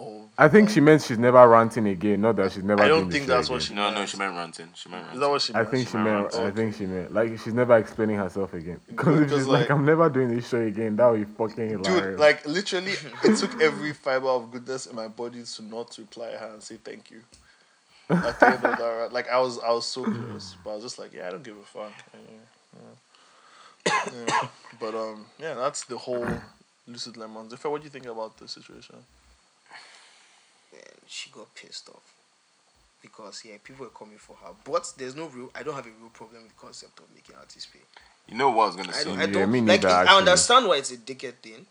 of. I think she meant she's never ranting again, not that she's never. I don't think show that's what again. she. no, no, she meant ranting. She meant ranting. Is that what she? Meant? I think she meant meant. I think she meant like she's never explaining herself again. Because if she's like, like- I'm never doing this show again, that would be fucking hilarious. Dude, like literally, it took every fiber of goodness in my body to not reply her and say thank you. At the end of that, like I was, I was so close, but I was just like, yeah, I don't give a fuck. Yeah, yeah. Yeah. But um, yeah, that's the whole lucid lemons. If what do you think about the situation? And she got pissed off because yeah, people were coming for her. But there's no real. I don't have a real problem with the concept of making artists pay. You know what I was gonna I say? don't. Yeah, I don't me like. neither, I understand why it's a dickhead thing,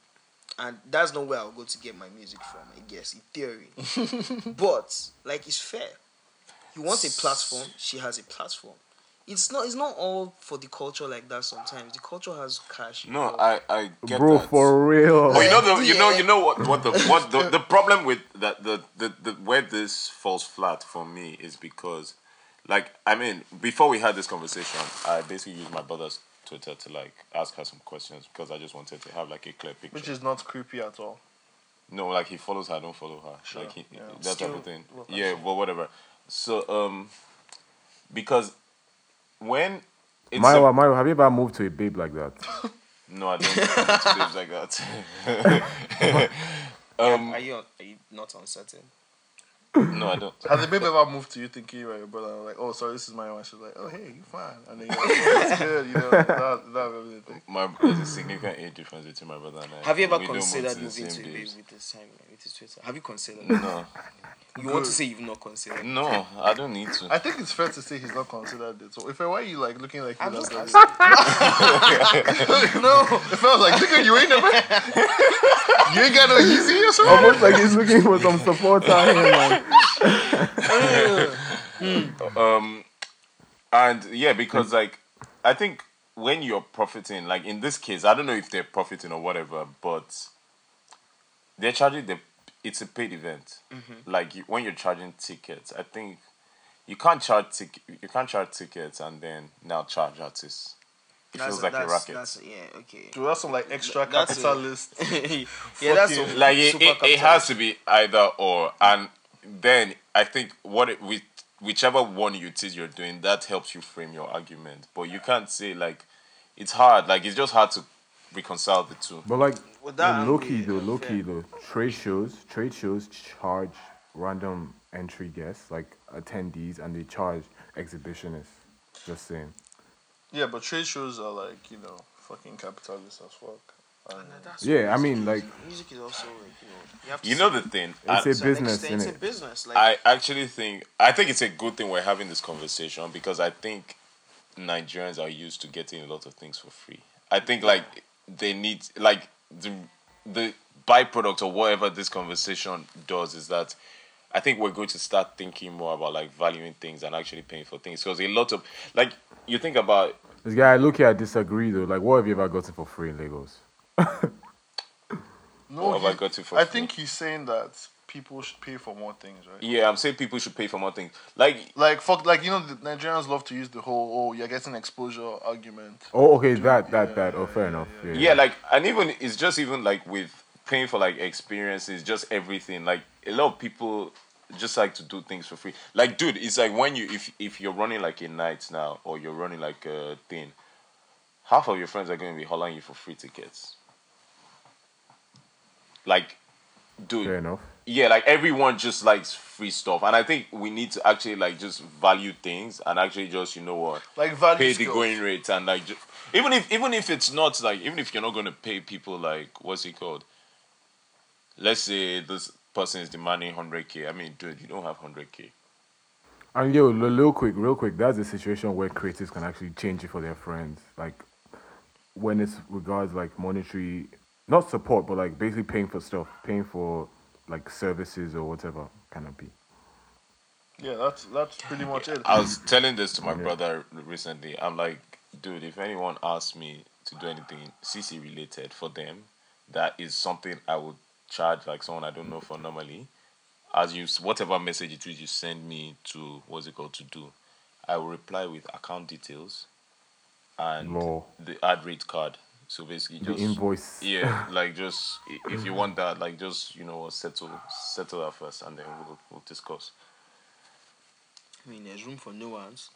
and that's not where I'll go to get my music from. I guess in theory, but like it's fair. You want a platform. She has a platform. It's not. It's not all for the culture like that. Sometimes the culture has cash. No, involved. I I get bro, that. for real. But you know the you know you know what what the what the, the problem with that the, the the where this falls flat for me is because like I mean before we had this conversation I basically used my brother's Twitter to like ask her some questions because I just wanted to have like a clear picture. Which is not creepy at all. No, like he follows her, I don't follow her. Sure, Like he, yeah. that type of thing. well, Yeah, well, whatever. So um, because when it's a- Maiwa, Maiwa, have you ever moved to a babe like that? no, I don't it's babes like that. um, Are you? Are you not uncertain? no, I don't. Has the babe ever moved to you thinking you are your brother? Like, oh, sorry, this is my one. She's like, oh, hey, you fine. And then you're like, oh, that's good. You know, that, that really. My there's a significant age difference between my brother and I. Have you ever We considered moving to same a babe with this time with this Twitter? Have you considered? No, You want to say you've not considered? no, I don't need to. I think it's fair to say he's not considered it. So if I were you like looking like I'm he's just not. No, if I was like, nigga, you ain't never, you ain't got no easy or something. Almost like he's looking for some support out here, man. Um, and yeah, because like I think when you're profiting, like in this case, I don't know if they're profiting or whatever, but they're charging the. It's a paid event. Mm-hmm. Like you, when you're charging tickets, I think you can't charge tic- You can't charge tickets and then now charge artists. It feels like a racket. That's, yeah, okay. Dude, that's some like extra That's a- capitalist. yeah, that's Fucking- some like it, super it, it has to be either or and then i think what it, with whichever one you it is you're doing that helps you frame your argument but you can't say like it's hard like it's just hard to reconcile the two But like, With that low angle, key though, low key though, trade shows, trade shows charge random entry guests, like attendees, and they charge exhibitionists. Just saying. yeah, but trade shows are like you know fucking capitalist as fuck. And um, Yeah, I music mean, is- like- music is also like you know you have to you know the thing It's I, a to an business, extent, innit? It's a business. Like I actually think i think it's a good thing we're having this conversation because i think nigerians are used to getting a lot of things for free i think like they need like the the byproduct or whatever this conversation does is that I think we're going to start thinking more about like valuing things and actually paying for things because a lot of like you think about This guy, look here, I disagree though. Like, what have you ever gotten for free in Lagos? no, What have I got to for I free? think he's saying that people should pay for more things, right? yeah I'm saying people should pay for more things like Like fuck, like you know, the Nigerians love to use the whole "oh, you're getting exposure" argument. Oh, okay, that, that, that. Oh, fair enough. Yeah, yeah like and even it's just even like with paying for like experiences just everything like a lot of people just like to do things for free like dude it's like when you if if you're running like a night now or you're running like a thing half of your friends are going to be hollering you for free tickets like dude Fair enough. Yeah, like everyone just likes free stuff, and I think we need to actually like just value things and actually just you know what Like value pay the going rate and like ju- even if even if it's not like even if you're not going to pay people like what's it called? Let's say this person is demanding hundred k. I mean, dude, you don't have hundred k. And yo, real quick, real quick. That's a situation where creators can actually change it for their friends. Like when it's regards like monetary, not support, but like basically paying for stuff, paying for like services or whatever kind of be. Yeah, that's that's pretty much it. I was telling this to my brother recently. I'm like, dude, if anyone asks me to do anything CC related for them, that is something I would charge like someone I don't know for normally. As you whatever message it is you send me to what's it called to do, I will reply with account details and Law. the ad rate card. So basically, The just invoice. yeah, like just if you want that, like just you know settle settle that first, and then we'll we'll discuss. I mean, there's room for nuance.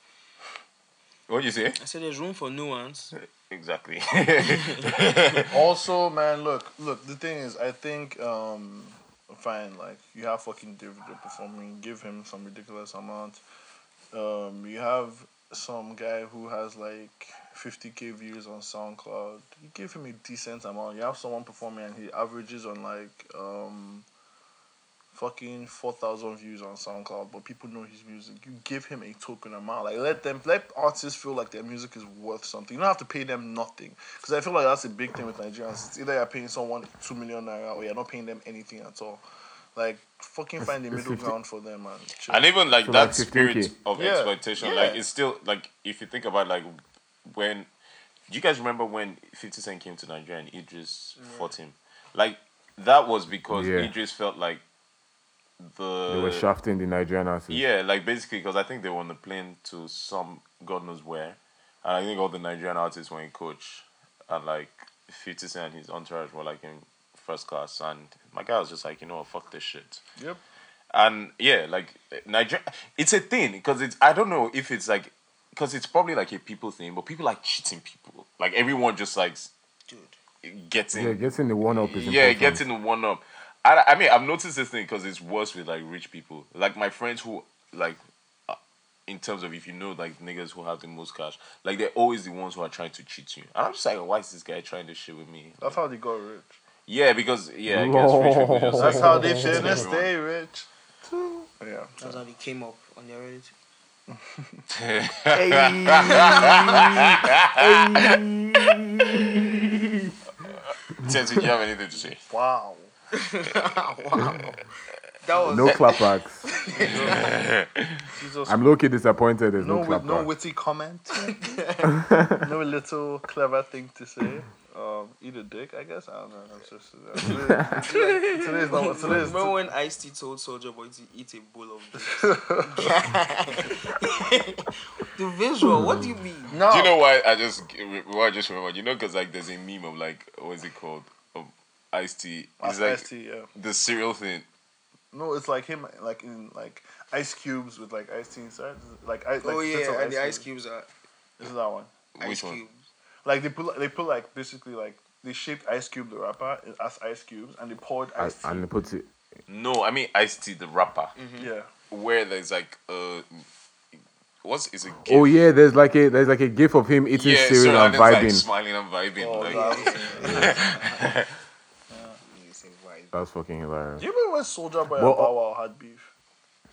What do you say? I said there's room for nuance. Exactly. also, man, look, look. The thing is, I think, um, fine. Like you have fucking Davido performing, give him some ridiculous amount. Um, you have some guy who has like 50k views on SoundCloud. You give him a decent amount. You have someone performing and he averages on like um fucking 4,000 views on SoundCloud, but people know his music. You give him a token amount. Like, let them, let artists feel like their music is worth something. You don't have to pay them nothing. Because I feel like that's a big thing with Nigerians. It's either you're paying someone 2 million naira or you're not paying them anything at all. Like, fucking find the middle ground for them, man. Chill. and even like So, that like, spirit of Yeah, exploitation, like it's still like if you think about like when do you guys remember when Fifty Cent came to Nigeria and Eedris fought him? Like that was because Yeah. Eedris felt like the They were shafting the Nigerian artists. yeah, like basically because I think they were on the plane to some God knows where, and I think all the Nigerian artists were in coach, and like Fifty Cent and his entourage were like in first class, and my guy was just like, you know, what, fuck this shit. Yep. And yeah, like Nigeria, it's a thing because it's I don't know if it's like because it's probably like a people thing, but people like cheating people. Like everyone just like Dude. getting Yeah, getting the one up is yeah, important. getting the one up. I, I mean, I've noticed this thing because it's worse with like rich people. Like my friends who like, uh, in terms of if you know like niggas who have the most cash, like they're always the ones who are trying to cheat you. And I'm just like, why is this guy trying to shit with me? That's how they got rich. Yeah, because yeah, I guess rich people just That's like, how they cheat finna stay rich. Yeah. That's how they came up on their relative. Tenzi, do you have anything to say? Wow. wow. That was No clapbacks. Jesus. I'm low key disappointed. There's no, no, wit- no witty comment. no little clever thing to say. Um, eat a dick, I guess. I don't know. That's just, uh, today, today's not. Today's Remember when Ice T told Soulja Boy to eat a bowl of this? the visual, what do you mean? no. Do you know why I just why I just remembered? You know, because like there's a meme of like what is it called? Of iced tea. It's like Ice-T, yeah. the cereal thing. No, it's like him, like in like ice cubes with like ice tea inside. Like ice. Like oh yeah, and the ice cubes are This is that one. ice Which one? cubes. Like they put, they put like basically like they shaped Ice Cube the rapper as ice cubes, and they poured I, ice tea. and they put it. No, I mean iced tea, the rapper, yeah. where there's like uh, what's is it? Oh yeah, there's like a there's like a gif of him eating yeah, cereal so and it's like vibing. smiling and vibing. Oh, like, that- You say. That's fucking hilarious. Do you remember when Soulja Boy Well, and Bow Wow had beef?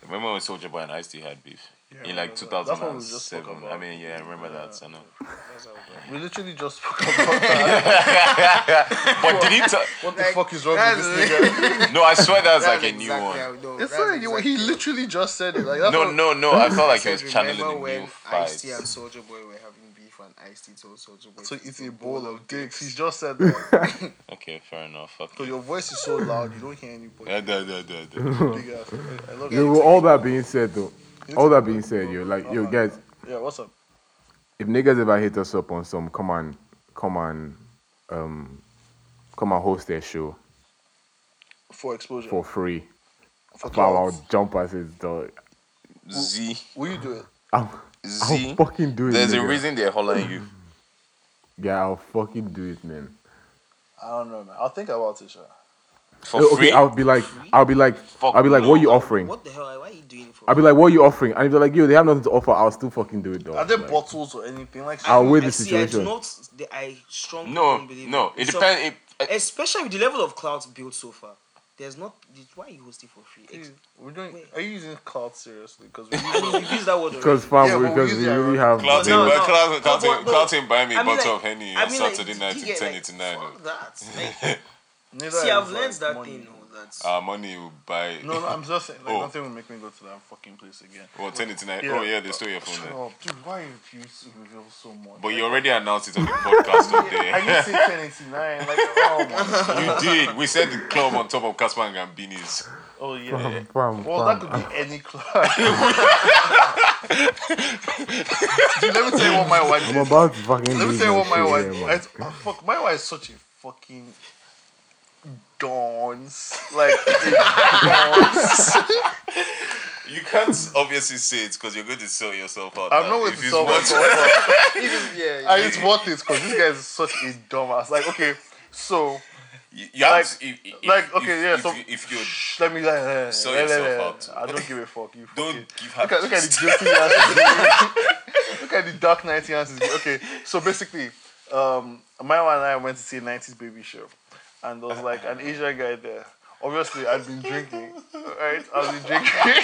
Remember when Soulja Boy and Ice T had beef Yeah, in like I remember that. That's what we just 2007? I mean, yeah, I remember that. I know. That's how it goes. We literally just spoke about that. But did he? T- What the Like, fuck is wrong with this nigga? no, I swear that's, That's like a new exactly one. how- no, It's that's like you- he literally just said it. Like that's No, no, no. I felt like he was channeling remember the when new Ice T fights. and Soulja Boy were having beef and Ice T told Soulja Boy So to it's eat a bowl of dicks. He's just said that. Okay, fair enough. Fuck So your voice is so loud, you don't hear anybody. Yeah, da, da, da, da. I love Yo, you. all that being said though, all that being said, yo, like yo guys, Yeah, what's up? if niggas ever hit us up on some, come on, come on, um, come and host their show For exposure. for free. for Wow, I'll clouds. jump as his dog. Z, Will you do it? I'll, Z. I'll fucking do it. There's a reason they're hollering you. Yeah, I'll fucking do it, man. I don't know, man. I'll think about it, sure. For okay, free? I'll be like, I'll be like, Fuck I'll be like, no. what are you offering? What the hell? Why are you doing it for? I'll be like, what are you offering? And if they're like, yo, they have nothing to offer, I'll still fucking do it, though. Are there Like, bottles or anything? Like, I'll weigh I the see, I do situation. not. the- I strongly No, believe no. It So- depends. It, especially with the level of clouds built so far. There's not. Why are you hosting for free? Ex- We're doing. Wait. Are you using cloud seriously? Because we mean, you've that word. Because fam, Yeah, but we because we really ironic- have. Clouting, No, no, but Clout- no, Clouting, but- but- buy me a I bottle like- of Henny I on mean, Saturday you night in get, 10 like, to 9. Fuck that. Like, Neither see, I've learned that thing. Oh, that's Our money will buy. No, no, I'm just saying. Like, Oh. nothing will make me go to that fucking place again. Well, 10 to 9. Yeah. Oh, yeah, they stole your phone Shut there. up, dude. Why you use reveal so much? But Like, you already announced it on the podcast up I there. didn't say 1089. Like, oh my. You did. We said the club on top of Casper and Gambini's. Oh yeah. Fam, fam, Well, that could be any club. Dude, let me tell you what Maiwa I'm about to fucking Let me tell you what Maiwa. here, man. oh, fuck, Maiwa is such a fucking dons. Like a dons. You can't obviously say it because you're going to sell yourself out. I'm now. not going If to it's solve what- myself. even yeah. I it's worth it because this guy is such a dumbass. Like, okay, so You, you have Like- to, if, if, like, okay, if, yeah, If, so- you, if you're shh, let me like, Sell let- let- yourself let- out. I don't give a fuck. You don't fucking- give her Look at, look at the guilty asses. look at the dark 90 asses. Okay, so basically, um, Maiwa and I went to see a 90s baby show, and there was like an Asian guy there. Obviously, I'd been drinking, right? I've been drinking.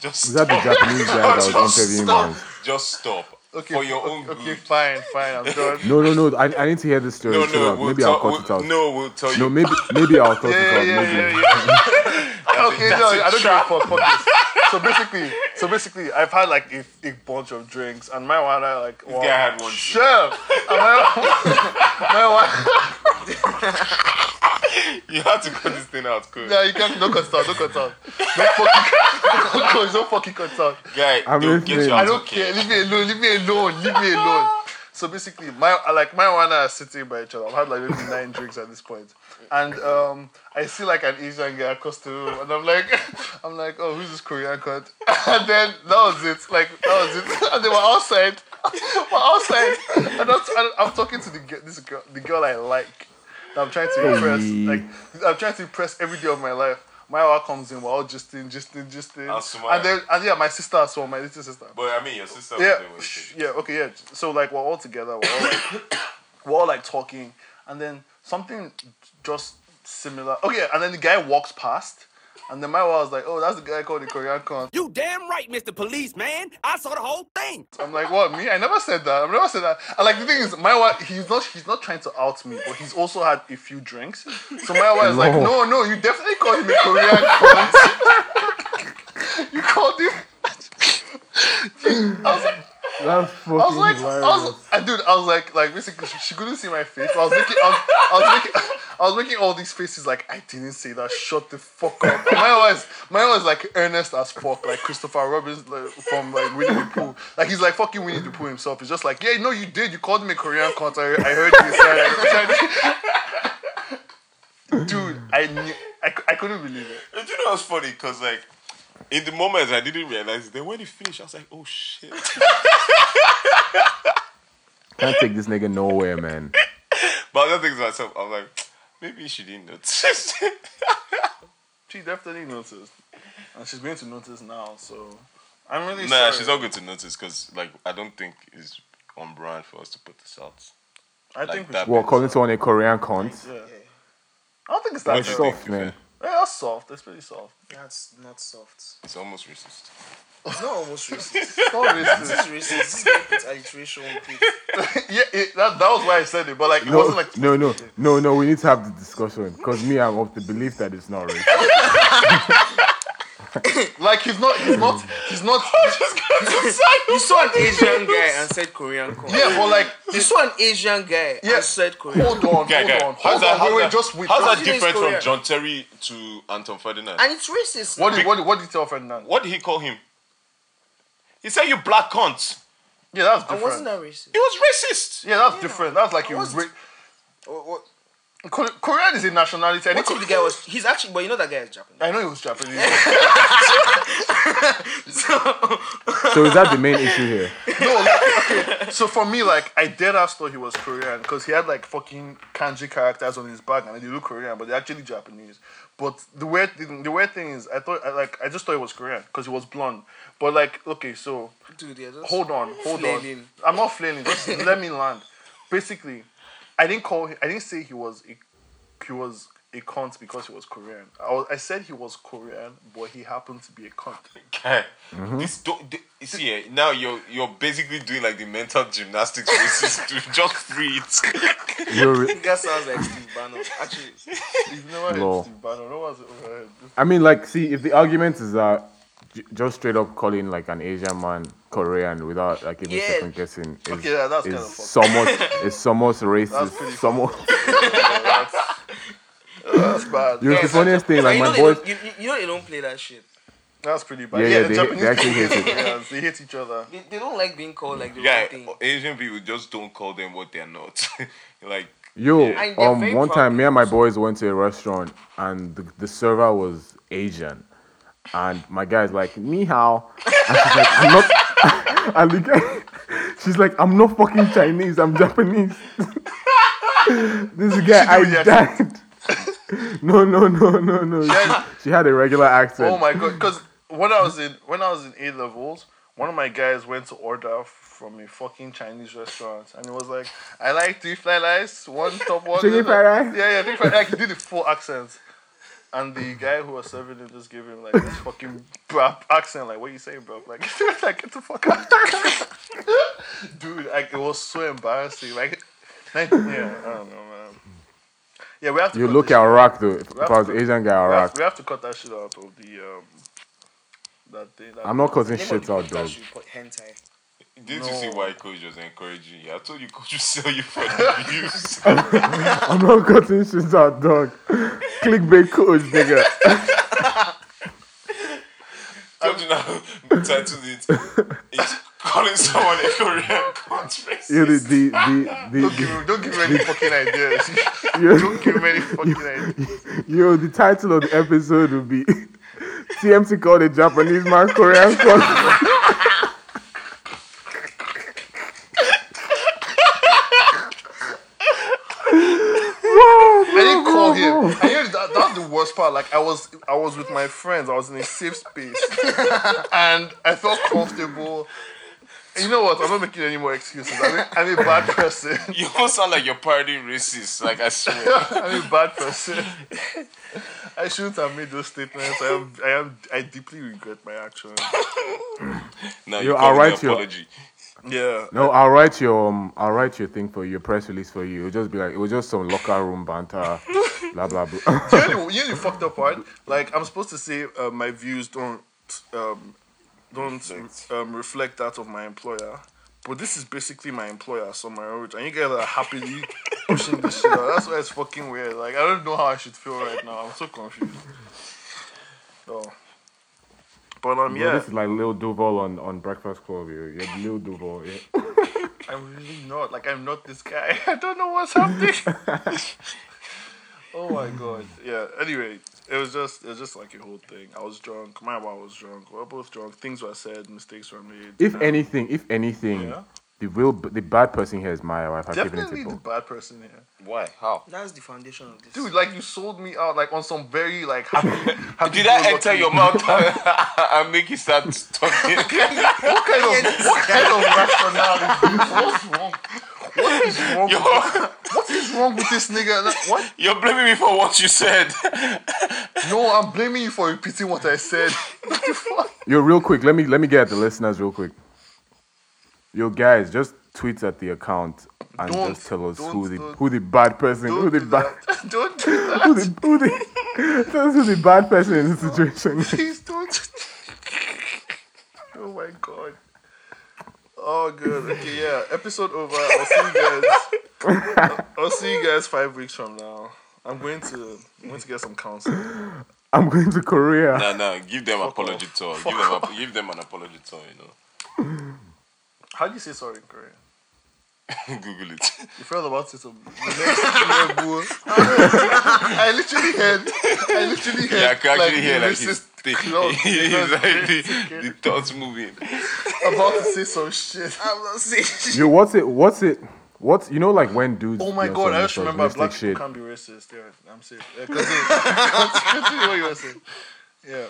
just Is that the Japanese guy that was interviewing man? just stop Okay, for your okay, own okay, good. fine, fine, I'm done. No, no, no. I, I need to hear this story. No, no, out. we'll maybe tell, I'll cut we'll, it out. No, we'll tell you. No, maybe maybe I'll cut Yeah, it out. yeah, maybe. yeah, yeah. okay, no, That's a I don't give a trap. fuck. fuck this. So basically, so basically, I've had like a, a bunch of drinks, and my one, I like, wow, guy had one too. Sure. And my, my one, You have to cut this thing out, cool. yeah, you can't, don't cut it out, don't cut it out. Don't fucking, don't, don't fucking cut it out. Guy, I'm they'll get you I don't okay. care. Leave me alone. Leave me alone. Leave me alone. So basically, my like my one are sitting by each other. I've had like maybe nine drinks at this point, and um, I see like an Asian guy across the room, and I'm like, I'm like, oh, who's this Korean cunt? And then that was it. Like that was it. And they were outside. we're outside, and I'm, and I'm talking to the this girl, the girl I like. that I'm trying to impress. Like I'm trying to impress every day of my life. Maiwa comes in, we're all just in, just in, just in. And then, and yeah, my sister as well, my little sister. But I mean, your sister. Yeah, there with sh- you. yeah, okay, yeah. So like we're all together, we're all like, we're all like talking, and then something just similar. Oh yeah, and then the guy walks past, and then Maiwa was like, "Oh, that's the guy called the Korean con." You damn right, Mr. Policeman. I saw the whole thing. I'm like, "What? Me? I never said that. I've never said that." And like the thing is, Maiwa, he's not, he's not trying to out me, but he's also had a few drinks. So Maiwa is like, No. "No, no, you definitely called him a Korean cunt. you called him." I was like, That's fucking I was like, I was, and dude, I was like, like basically, she, she couldn't see my face. I was making, I was, I was making, I was making all these faces like I didn't say that. Shut the fuck up. And my was, my was like earnest as fuck, like Christopher Robbins like, from like Winnie the Pooh. Like he's like fucking Winnie the Pooh himself. He's just like, yeah, no, you did. You called me a Korean cunt. I, I heard you say it. Dude, I knew, I, I couldn't believe it. And you know what's funny? Because, like, in the moment I didn't realize it. Then when he finished, I was like, oh shit. Can't take this nigga nowhere, man. but I was just thinking to myself, I'm like, maybe she didn't notice. She definitely noticed, and she's going to notice now. So I'm really nah, sorry. she's not going to notice because, like, I don't think it's on brand for us to put this out. I like think we that. should- What, calling someone a Korean cunt? Yeah. I don't think it's What that you soft. think? Soft, man. Yeah, that's soft. That's pretty soft. That's not soft. It's almost racist. It's not almost racist. It's not racist. it's racist. This is like put alliteration on it. yeah, it, that, that was why I said it, but like it wasn't like no, no, no, no. We need to have the discussion because me, I'm of the belief that it's not racist. like he's not he's not he's not You saw an Asian guy and said Korean corn. yeah, but like You saw an Asian guy Yeah. and said Korean. hold on, Guy, hold guy, on, how's hold that, on, how's wait, wait, that, just wait. how's that just- Korean is different from John Terry to Anton Ferdinand? And it's racist. What did what did, what did you tell Ferdinand? what did he call him? He said, you black cunt. Yeah, that's And wasn't that racist? It was racist. Yeah, that's different. That's like a was- ra- What, what, Kore- Korean is a nationality. I, what think if the guy was? He's actually, but you know that guy is Japanese. I know he was Japanese. So is that the main issue here? no, like, okay. So for me, like I did ask thought he was Korean because he had like fucking kanji characters on his back and they look Korean, but they're actually Japanese. But the weird thing, the weird thing is, I thought I, like I just thought he was Korean because he was blonde. But like, okay, so Dude, yeah, just hold on, hold flailing. on. I'm not flailing. Just let me land. Basically, I didn't call. him I didn't say he was. A, he was a cunt because he was Korean. I, was, I said he was Korean, but he happened to be a cunt. Okay. Mm-hmm. This don't, see, eh, now you're you're basically doing like the mental gymnastics races to just breathe. You're re- That sounds like Steve Bannon. Actually, You've never heard Steve Bannon. No one's ever heard. I mean, like, see, if the argument is that j- just straight up calling like an Asian man Korean without like even Yeah. second guessing is, Okay, yeah, that's is kinda fucked somewhat is somewhat That's racist. pretty Somewhat. that's, that's bad. You know, the funniest thing, like you, know my they boys. don't, you, you- you know they don't play that shit. That's pretty bad. Yeah, Yeah, yeah, the they- Japanese they actually hate it. yeah, they hate each other. They, they don't like being called like the yeah, wrong thing. Asian people just don't call them what they're not. like Yo, And they're um, very one proud time, me and my boys went to a restaurant, and the, the server was Asian, and my guy's like, "Ni how?" and she's like, "I'm not," and the guy, she's like, "I'm not fucking Chinese, I'm Japanese." this guy, I died. no, no, no, no, no. had- She, she had a regular accent. Oh my god! Because when I was in when I was in A levels, one of my guys went to order from a fucking Chinese restaurant, and it was like, "I like three fried rice, one top one." Chicken fried rice? Yeah, yeah, three fried rice. He did the full accent, and the guy who was serving it just gave him like this fucking brap accent. Like, what you saying, bro? Like, like get the fuck out, dude. Like, it was so embarrassing. Like, like, yeah, I don't know, man. Yeah, we have to. you cut look at shit. Iraq though. If, if I was Asian guy, We have, we have to cut that shit out of the um. That thing. That I'm not cutting shit the out, dog. hentai. Didn't you see why coach was encouraging you? I told you coach would sell you for the views. I'm not cutting shit out, dog. Clickbait coach, nigga. Coach now titled it. It's calling someone a Korean country. Yeah, the the the, Don't give him, don't give him any fucking ideas. the don't give him any fucking ideas. yo, the title of the episode will be TMT called a Japanese man Korean country. I didn't call him. I hear that, that's the worst part. Like I was, I was with my friends. I was in a safe space, and I felt comfortable. And you know what? I'm not making any more excuses. I'm a, I'm a bad person. You almost sound like you're parodying racist. Like I swear. I'm a bad person. I shouldn't have made those statements. I am, I am, I deeply regret my actions. now Yo, you I'll call write it you- apology. Yeah. No, I'll write your um, I'll write your thing for you, your press release for you. It'll just be like it was just some locker room banter, blah blah blah. you know, the, you know the fucked up part? Like I'm supposed to say uh, my views don't um, don't um, reflect that of my employer, but this is basically my employer, so my own, and you guys are happily pushing this shit out. That's why it's fucking weird. Like I don't know how I should feel right now. I'm so confused. So, but um, Bro, yeah, this is like Lil Duval on, on Breakfast Club. Yeah, yeah Lil Duval. Yeah. I'm really not. Like I'm not this guy. I don't know what's happening. oh my god. Yeah. Anyway, it was just it was just like a whole thing. I was drunk. Maiwa was drunk. We were both drunk. Things were said. Mistakes were made. If anything, if anything, Yeah. The real the bad person here is Maiwa. I've given it definitely to the bad person here, Why? How? That's the foundation of this. dude. Like you sold me out like on some very like happy. happy Did I go-lucky- enter your mouth and make you start talking? What kind of what kind of rationale is? What's wrong? What is wrong? Yo, With, what is wrong with this nigga? Like, What? you're blaming me for what you said. No, I'm blaming you for repeating what I said. What the? Yo, real quick, let me let me get at the listeners real quick. Yo, guys, just tweet at the account and Don't, just tell us who the who the bad person, who the do bad, that. Don't do who the who the tell us who the bad person in the situation. is. Please don't. oh my god. Oh good. Okay, yeah. Episode over. I'll see you guys. I'll see you guys five weeks from now. I'm going to I'm going to get some counseling. I'm going to Korea. Nah, nah. Give them Fuck apology off. tour. Fuck Give them, a, give them an apology tour. You How do you say sorry in Korean? Google it. You felt about to say some next year, boo. I literally heard I literally heard Yeah, I can actually like, hear the like his racist thing. He's like the, it's the thoughts moving. about to say some shit. I'm not saying shit. Yo, what's it? What's it? What's you know like when dudes? Oh my do god, I just remember misogynistic black people shit. can't be racist. Yeah, I'm safe. Yeah, continue. continue what you were saying. Yeah.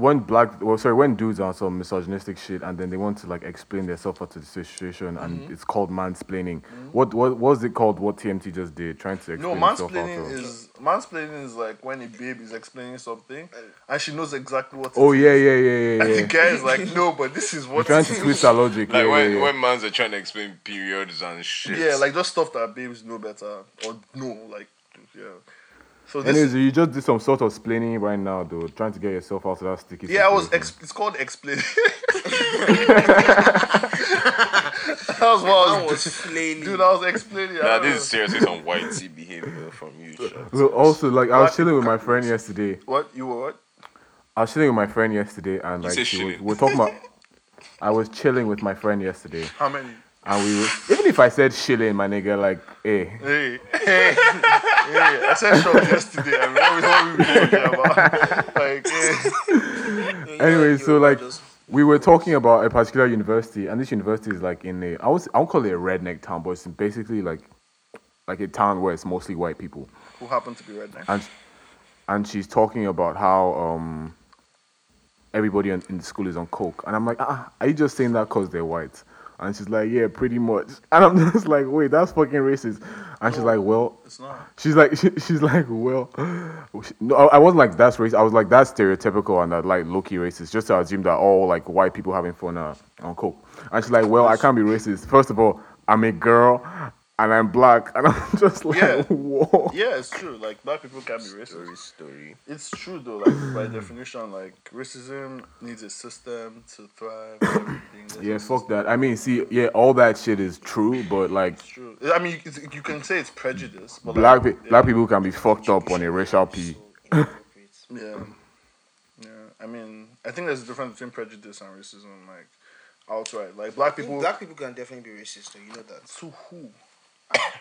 When black well sorry when dudes are on some misogynistic shit and then they want to like explain themselves out to the situation and Mm-hmm. it's called mansplaining. What what what was it called? What TMT just did, trying to No, explain himself out mansplaining is mansplaining is like when a babe is explaining something and she knows exactly what. Oh it yeah yeah yeah yeah. And the yeah. guy is like, no, but this is You're what. trying to is." twist our logic. Like yeah, when yeah, yeah. when mans are trying to explain periods and shit. Yeah, like just stuff that babes know better or know, like yeah. So this, Anyways, you just did some sort of explaining right now, though, trying to get yourself out of that sticky. yeah, I was. situation. Ex- it's called explaining. that was what I was. was flailing. Dude, I was explaining. I Nah, don't this is seriously some white tea behavior from you. Sean. So also, like, I was Black chilling with my friend yesterday. what you were what? I was chilling with my friend yesterday, and like, she was, chilling. we're talking about. I was chilling with my friend yesterday, How many? And we were. Even if I said chilling, my nigga, like, hey, Hey, hey, hey! I said short yesterday. I remember what we were talking about. Like, hey. anyway, so like just- we were talking about a particular university, and this university is like in a I was I won't call it a redneck town, but it's basically like like a town where it's mostly white people. who happen to be redneck? And and she's talking about how um everybody in, in the school is on coke, and I'm like, ah, are you just saying that because they're white? And she's like, yeah, pretty much. And I'm just like, wait, that's fucking racist. And she's like, well, It's not. She's like, she, she's like, well, no, I I wasn't like that's racist. I was like that's stereotypical and that like low key racist. Just to assume that all like white people having fun uh, on coke. And she's like, well, I can't be racist. First of all, I'm a girl and I'm black, and I'm just like, Yeah. whoa. Yeah, it's true. Like black people can be racist. Story, story. It's true though. Like by definition, like racism needs a system to thrive. and Everything. There's Yeah, fuck that. I mean, see, yeah, all that shit is true, but like It's true. I mean, you, it's- you can say it's prejudice, but black like, pe- black people can be fucked up on a racial p. Yeah, yeah. I mean, I think there's a difference between prejudice and racism. Like outright, like black people. black people can definitely be racist, though. You know that. to who?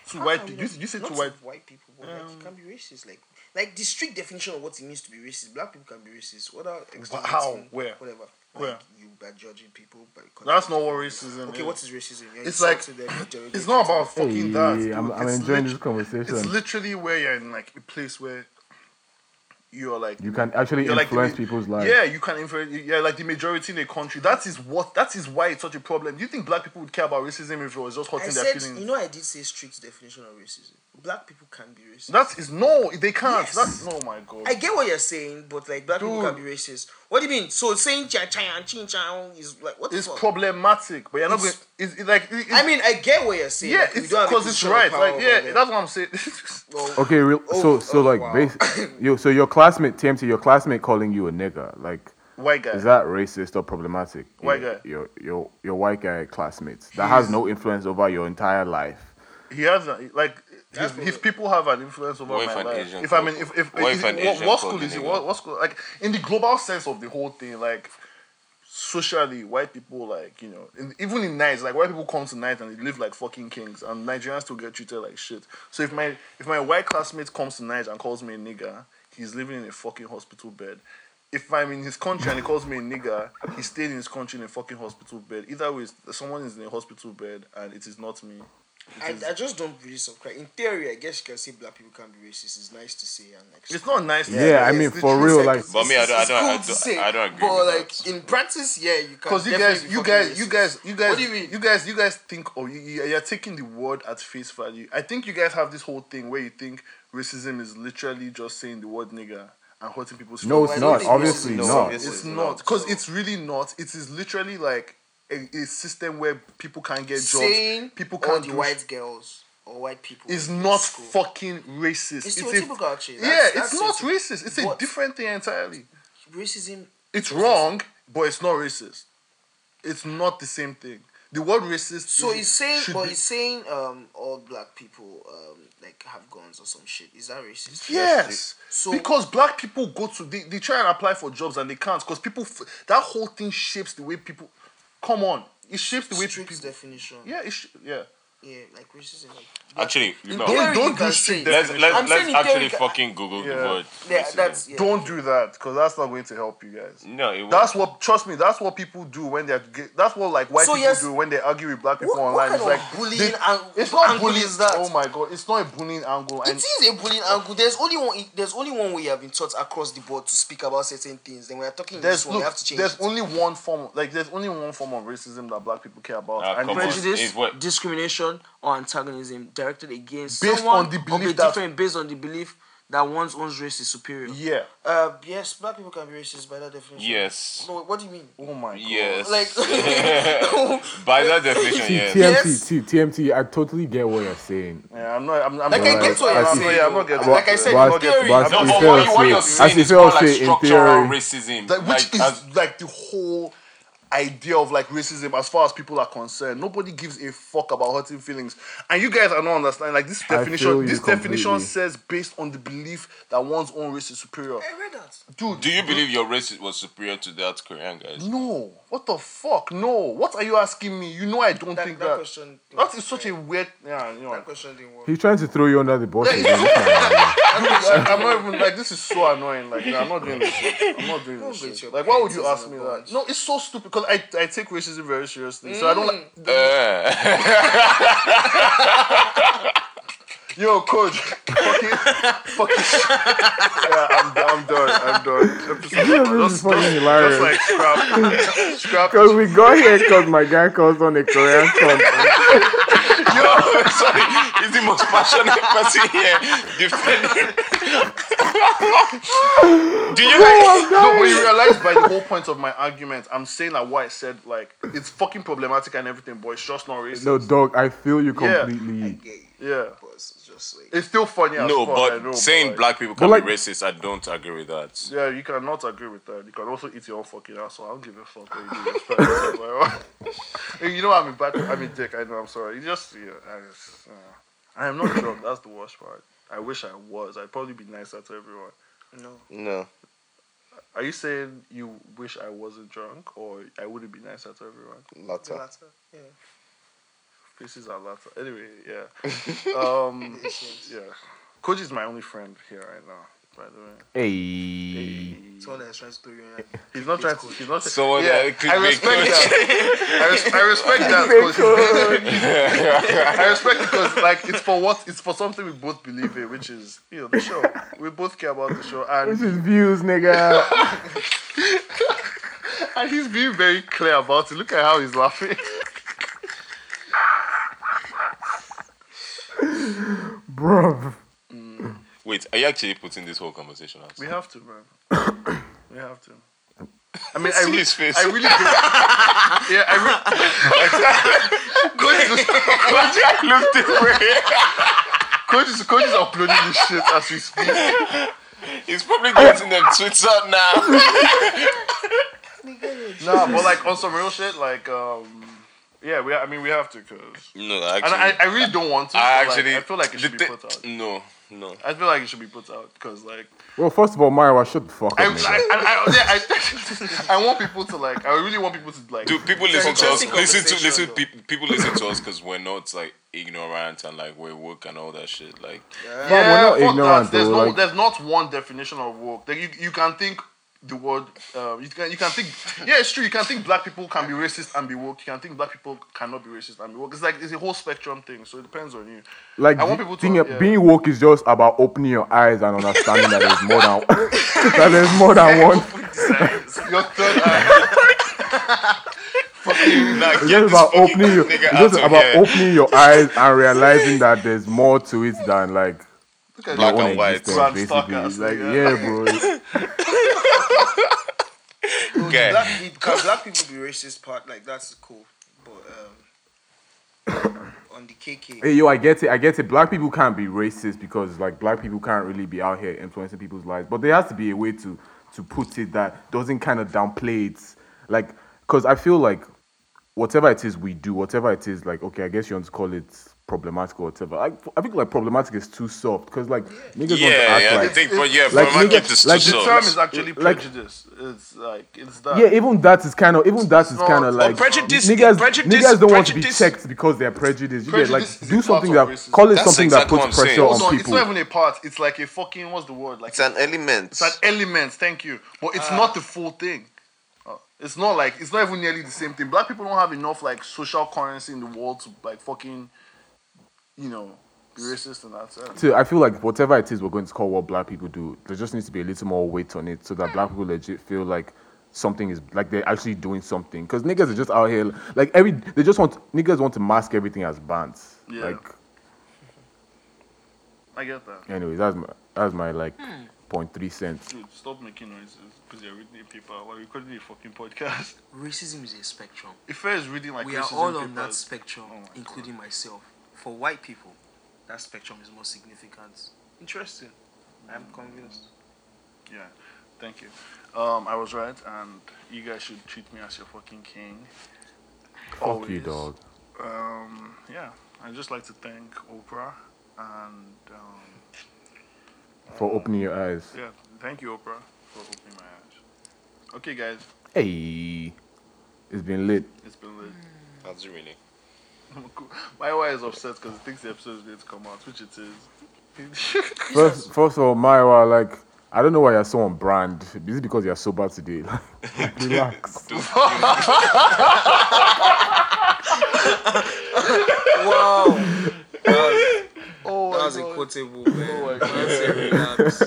To white people. You, you say Not to white. white people, but like it um, can be racist. Like, like the strict definition of what it means to be racist. Black people can be racist. What are how? Where? Whatever. Where? You are judging people by. That's not what racism is. Okay, is. what is racism? You're It's like- them, It's not about Hey, fucking that. I'm. I'm enjoying lit- this conversation. It's literally where you're in like a place where you're like you can actually you're like the influence people's lives. Yeah, you can influence. Yeah, like the majority in the country. That is what. That is why it's such a problem. Do you think black people would care about racism if it was just I hurting their said, feelings? you know, I did say strict definition of racism. Black people can be racist. that is no. They can't. Yes. That's oh my god. I get what you're saying, but like black people can be racist. What do you mean? So saying cha cha and chin chan is like what the it's fuck? problematic, but you're not going. It's- It's, it's like. it- I mean, I get what you're saying. yeah, like, we it's don't have a because it's position of right. power Like over yeah, them. that's what I'm saying. Well, Okay, real, Oh, so so oh, like wow. bas- yo, so your classmate TMT, your classmate calling you a nigga, like White guy. is that racist or problematic? White your, guy. Your your your white guy classmates that has no influence over your entire life. He has a, like his, his people have an influence over What if my an life. Asian If I mean, called- if if, what is if it- an what, Asian what school is it? What, what school? Like in the global sense of the whole thing, like socially, white people like you know, in, even in nights, like white people come to night and they live like fucking kings, and Nigerians still get treated like shit. So if my if my white classmate comes to night and calls me a nigger, he's living in a fucking hospital bed. If I'm in his country and he calls me a nigger, he stayed in his country in a fucking hospital bed. Either way, someone is in a hospital bed and it is not me. It I, I just don't really subscribe. In theory, I guess you can say black people can't be racist. It's nice to say and like. It's not nice. to Yeah. I mean, for real, like- like- But me, I don't- I it's don't- I don't- say, I don't agree But with like that. in practice, yeah, you can. Because you guys, you fucking guys, you guys, you guys, What do you mean? You guys, you guys think, oh, you, you- you're taking the word at face value. I think you guys have this whole thing where you think racism is literally just saying the word nigger and hurting people's No, feelings. it's don't Obviously it's- not. obviously It's it's not because so- it's really not. It is literally like a, a system where people can get jobs. saying people can't all the do white girls or white people is not school. fucking racist. It's a- stereotypical, actually. yeah, That's- it's not stereotypical. racist. It's a different thing entirely. racism. It's wrong, but it's not racist. It's not the same thing. The word racist. So is- he's saying, should but be- he's saying, um, all black people, um, like have guns or some shit. Is that racist? Yes. So- because black people go to they, they try and apply for jobs and they can't because people f- that whole thing shapes the way people. Come on, it shapes the way Strict people. definition. Yeah, it sh- yeah. Yeah, like racism. Like, Actually, you know, Don't don't can do say- street let's let's, let's actually theory- fucking Google Yeah. the word. Yeah, racism. that's yeah. Don't do that because that's not going to help you guys. no. It That's what trust me. That's what people do when they're. That's what like white So, people yes, do when they argue with black people what- what online. kind it's like bullying they- ang- it's not angle bullying. is that? Oh my god, it's not a bullying angle. It And is a bullying angle. There's only one. There's only one way you have been taught across the board to speak about certain things. Then we are talking in there's this one. look, we have to change. there's it. only one form. Like there's only one form of racism that black people care about. Ah, and come on. it's- prejudice, Is what- or antagonism directed against Based someone on the of belief a that- different based on the belief that one's own race is superior. yeah. Uh, yes, black people can be racist by that definition. Yes. No, what do you mean? Oh my god. Yes. Like, By that definition, T- yes. TMT, Yes. T- TMT, I totally get what you're saying. Yeah, I'm not. I'm, I'm Like, not, I get what you're I'm, saying, Yeah, I'm not though. getting. Like I said, But- in theory, but- No, As but Ifel what, you- what say- you're as saying is Ifel more like say in structural theory- racism. Like, which like, is as- like the whole idea of like racism as far as people are concerned. Nobody gives a fuck about hurting feelings. And you guys are not understanding. Like this I definition, you this definition says based on the belief that one's own race is superior. I read that. Dude, do you believe your race was superior to that Korean guys? No. What the fuck? No. What are you asking me? You know I don't That, think that that. question. That is such a weird. Yeah, you know. That question didn't work. He's trying to throw you under the bus. again. I'm, like, I'm not even like this is so annoying. Like I'm not doing this. Shit. I'm not doing this. Shit. Like why would you ask me that? No, it's so stupid because I I take racism very seriously. So I don't like. Uh, Yo, coach. fucking, fucking. yeah, I'm, I'm done. I'm done. Episode- this is fucking hilarious. Just like scrap, scrap. Because we got here because my guy calls on a Korean song. Yo, sorry, he's the most passionate person here defending. Do you like? No, but you realize by the whole point of my argument, I'm saying that what I said, like, it's fucking problematic and everything, but it's just not racist. No, dog, I feel you Yeah. completely. Gay. Yeah. But it's just like. It's still funny as No, fuck, but know, saying like, black people can like- be racist, I don't agree with that. Yeah, you cannot agree with that. You can also eat your own fucking asshole. I don't give a fuck what you do. It's you know I'm a bad, I'm a dick. I know. I'm sorry. You just, yeah, I, just, uh, I am not drunk. That's the worst part. I wish I was. I'd probably be nicer to everyone. No. No. Are you saying you wish I wasn't drunk, or I wouldn't be nicer to everyone? The Latter. latter. Yeah. Faces are latter. Anyway, yeah. Um, yeah. Coach is my only friend here right now. By the way, Hey. Someone that's trying to throw you in. he's not trying to. He's not. Someone yeah, that could I respect that. I, res- I respect that. Coach. I respect it because like it's for what it's for something we both believe in, which is you know the show. We both care about the show, and. This is views, nigga. and he's being very clear about it. Look at how he's laughing. Bro. Wait, are you actually putting this whole conversation out? We have to, man. we have to. I mean, I, See re- his face. I really do. Yeah, I re- Coach is, coach is uploading this shit as we speak. He's probably getting them tweets out now. Nah, but like on some real shit, like um, yeah, we. I mean, we have to, cause. No, And actually, I, I really don't want to. I but, like, actually, I feel like it should be thi- put out. No, no. I feel like it should be put out because like Well, first of all, Maiwa, shut the fuck up, I, I, nigga. I, yeah, I, I want people to like. I really want people to like. Do people listen to us? Listen to listen. Pe- people listen to us because we're not like ignorant and like we're woke and all that shit. Like, yeah, we're not ignorant, that. There's though, no, like- there's not one definition of woke. Like you, you can think the word. Uh, you can, you can think. Yeah, it's true. You can think black people can be racist and be woke. You can think black people cannot be racist and be woke. It's like it's a whole spectrum thing. So it depends on you. Like, I want people to- yeah. being woke is just about opening your eyes and understanding that there's more than that there's more than one. Your third eye. Fucking. nah, It's just about opening your, nigga it's out just about here. opening your eyes and realizing that there's more to it than like Look at Black and white. existence, Grand basically. stalker, like yeah. yeah, bro. Okay. Black, it- can black people be racist part like that's cool, but um, on the KK, Hey yo, I get it. I get it. Black people can't be racist because like black people can't really be out here influencing people's lives. But there has to be a way to to put it that doesn't kind of downplay it. Like, cause I feel like whatever it is we do, whatever it is, like okay, I guess you want to call it problematic or whatever. Like I think like problematic is too soft because like niggas want to Yeah, act yeah, I like think, but yeah, like problematic nigga- is like too the The soft. term is actually Like- prejudice. It's like it's that. yeah, even that is kind of even that is kind of like prejudice- Niggas, prejudice- niggas don't want to be prejudice- checked because they're prejudiced. You get like Prejudice is do a something part that of racism. call it That's something exactly that what puts I'm pressure saying. Hold on on, it's people. not even a part. It's like a fucking what's the word? Like It's an element. It's an element. Thank you, but it's not the full thing. Uh, it's not like it's not even nearly the same thing. Black people don't have enough like social currency in the world to like fucking, you know, be racist in that sense. So I feel like whatever it is we're going to call what black people do, there just needs to be a little more weight on it so that black people legit feel like something is like they're actually doing something. Because niggas are just out here like every they just want niggas want to mask everything as bands. Yeah. Like I get that. anyways, that's my that's my like point three cents. Dude, stop making noises because you're reading a paper. We're recording a fucking podcast. Racism is a spectrum. If i is reading like we are all on that spectrum, Oh my including myself. For white people, that spectrum is more significant. Interesting. I'm convinced. Yeah, thank you. Um, I was right, and you guys should treat me as your fucking king. Fuck you, Always. dog. Um, yeah, I'd just like to thank Oprah and um, For opening your eyes. yeah, thank you Oprah for opening my eyes. Okay, guys, Hey, it's been lit. it's been lit. How's That's really. Maiwa is upset because it thinks the episode is going to come out, which it is. First, first of all, Maiwa, like I don't know why you're so on brand. Is it because you're sober today? Like, relax. Wow. oh, That my was a God. quotable, man. Oh my That's relax.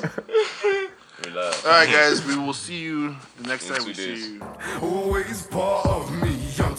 Relax. All right, guys, we will see you the next In time we days. see you. Always part of me, young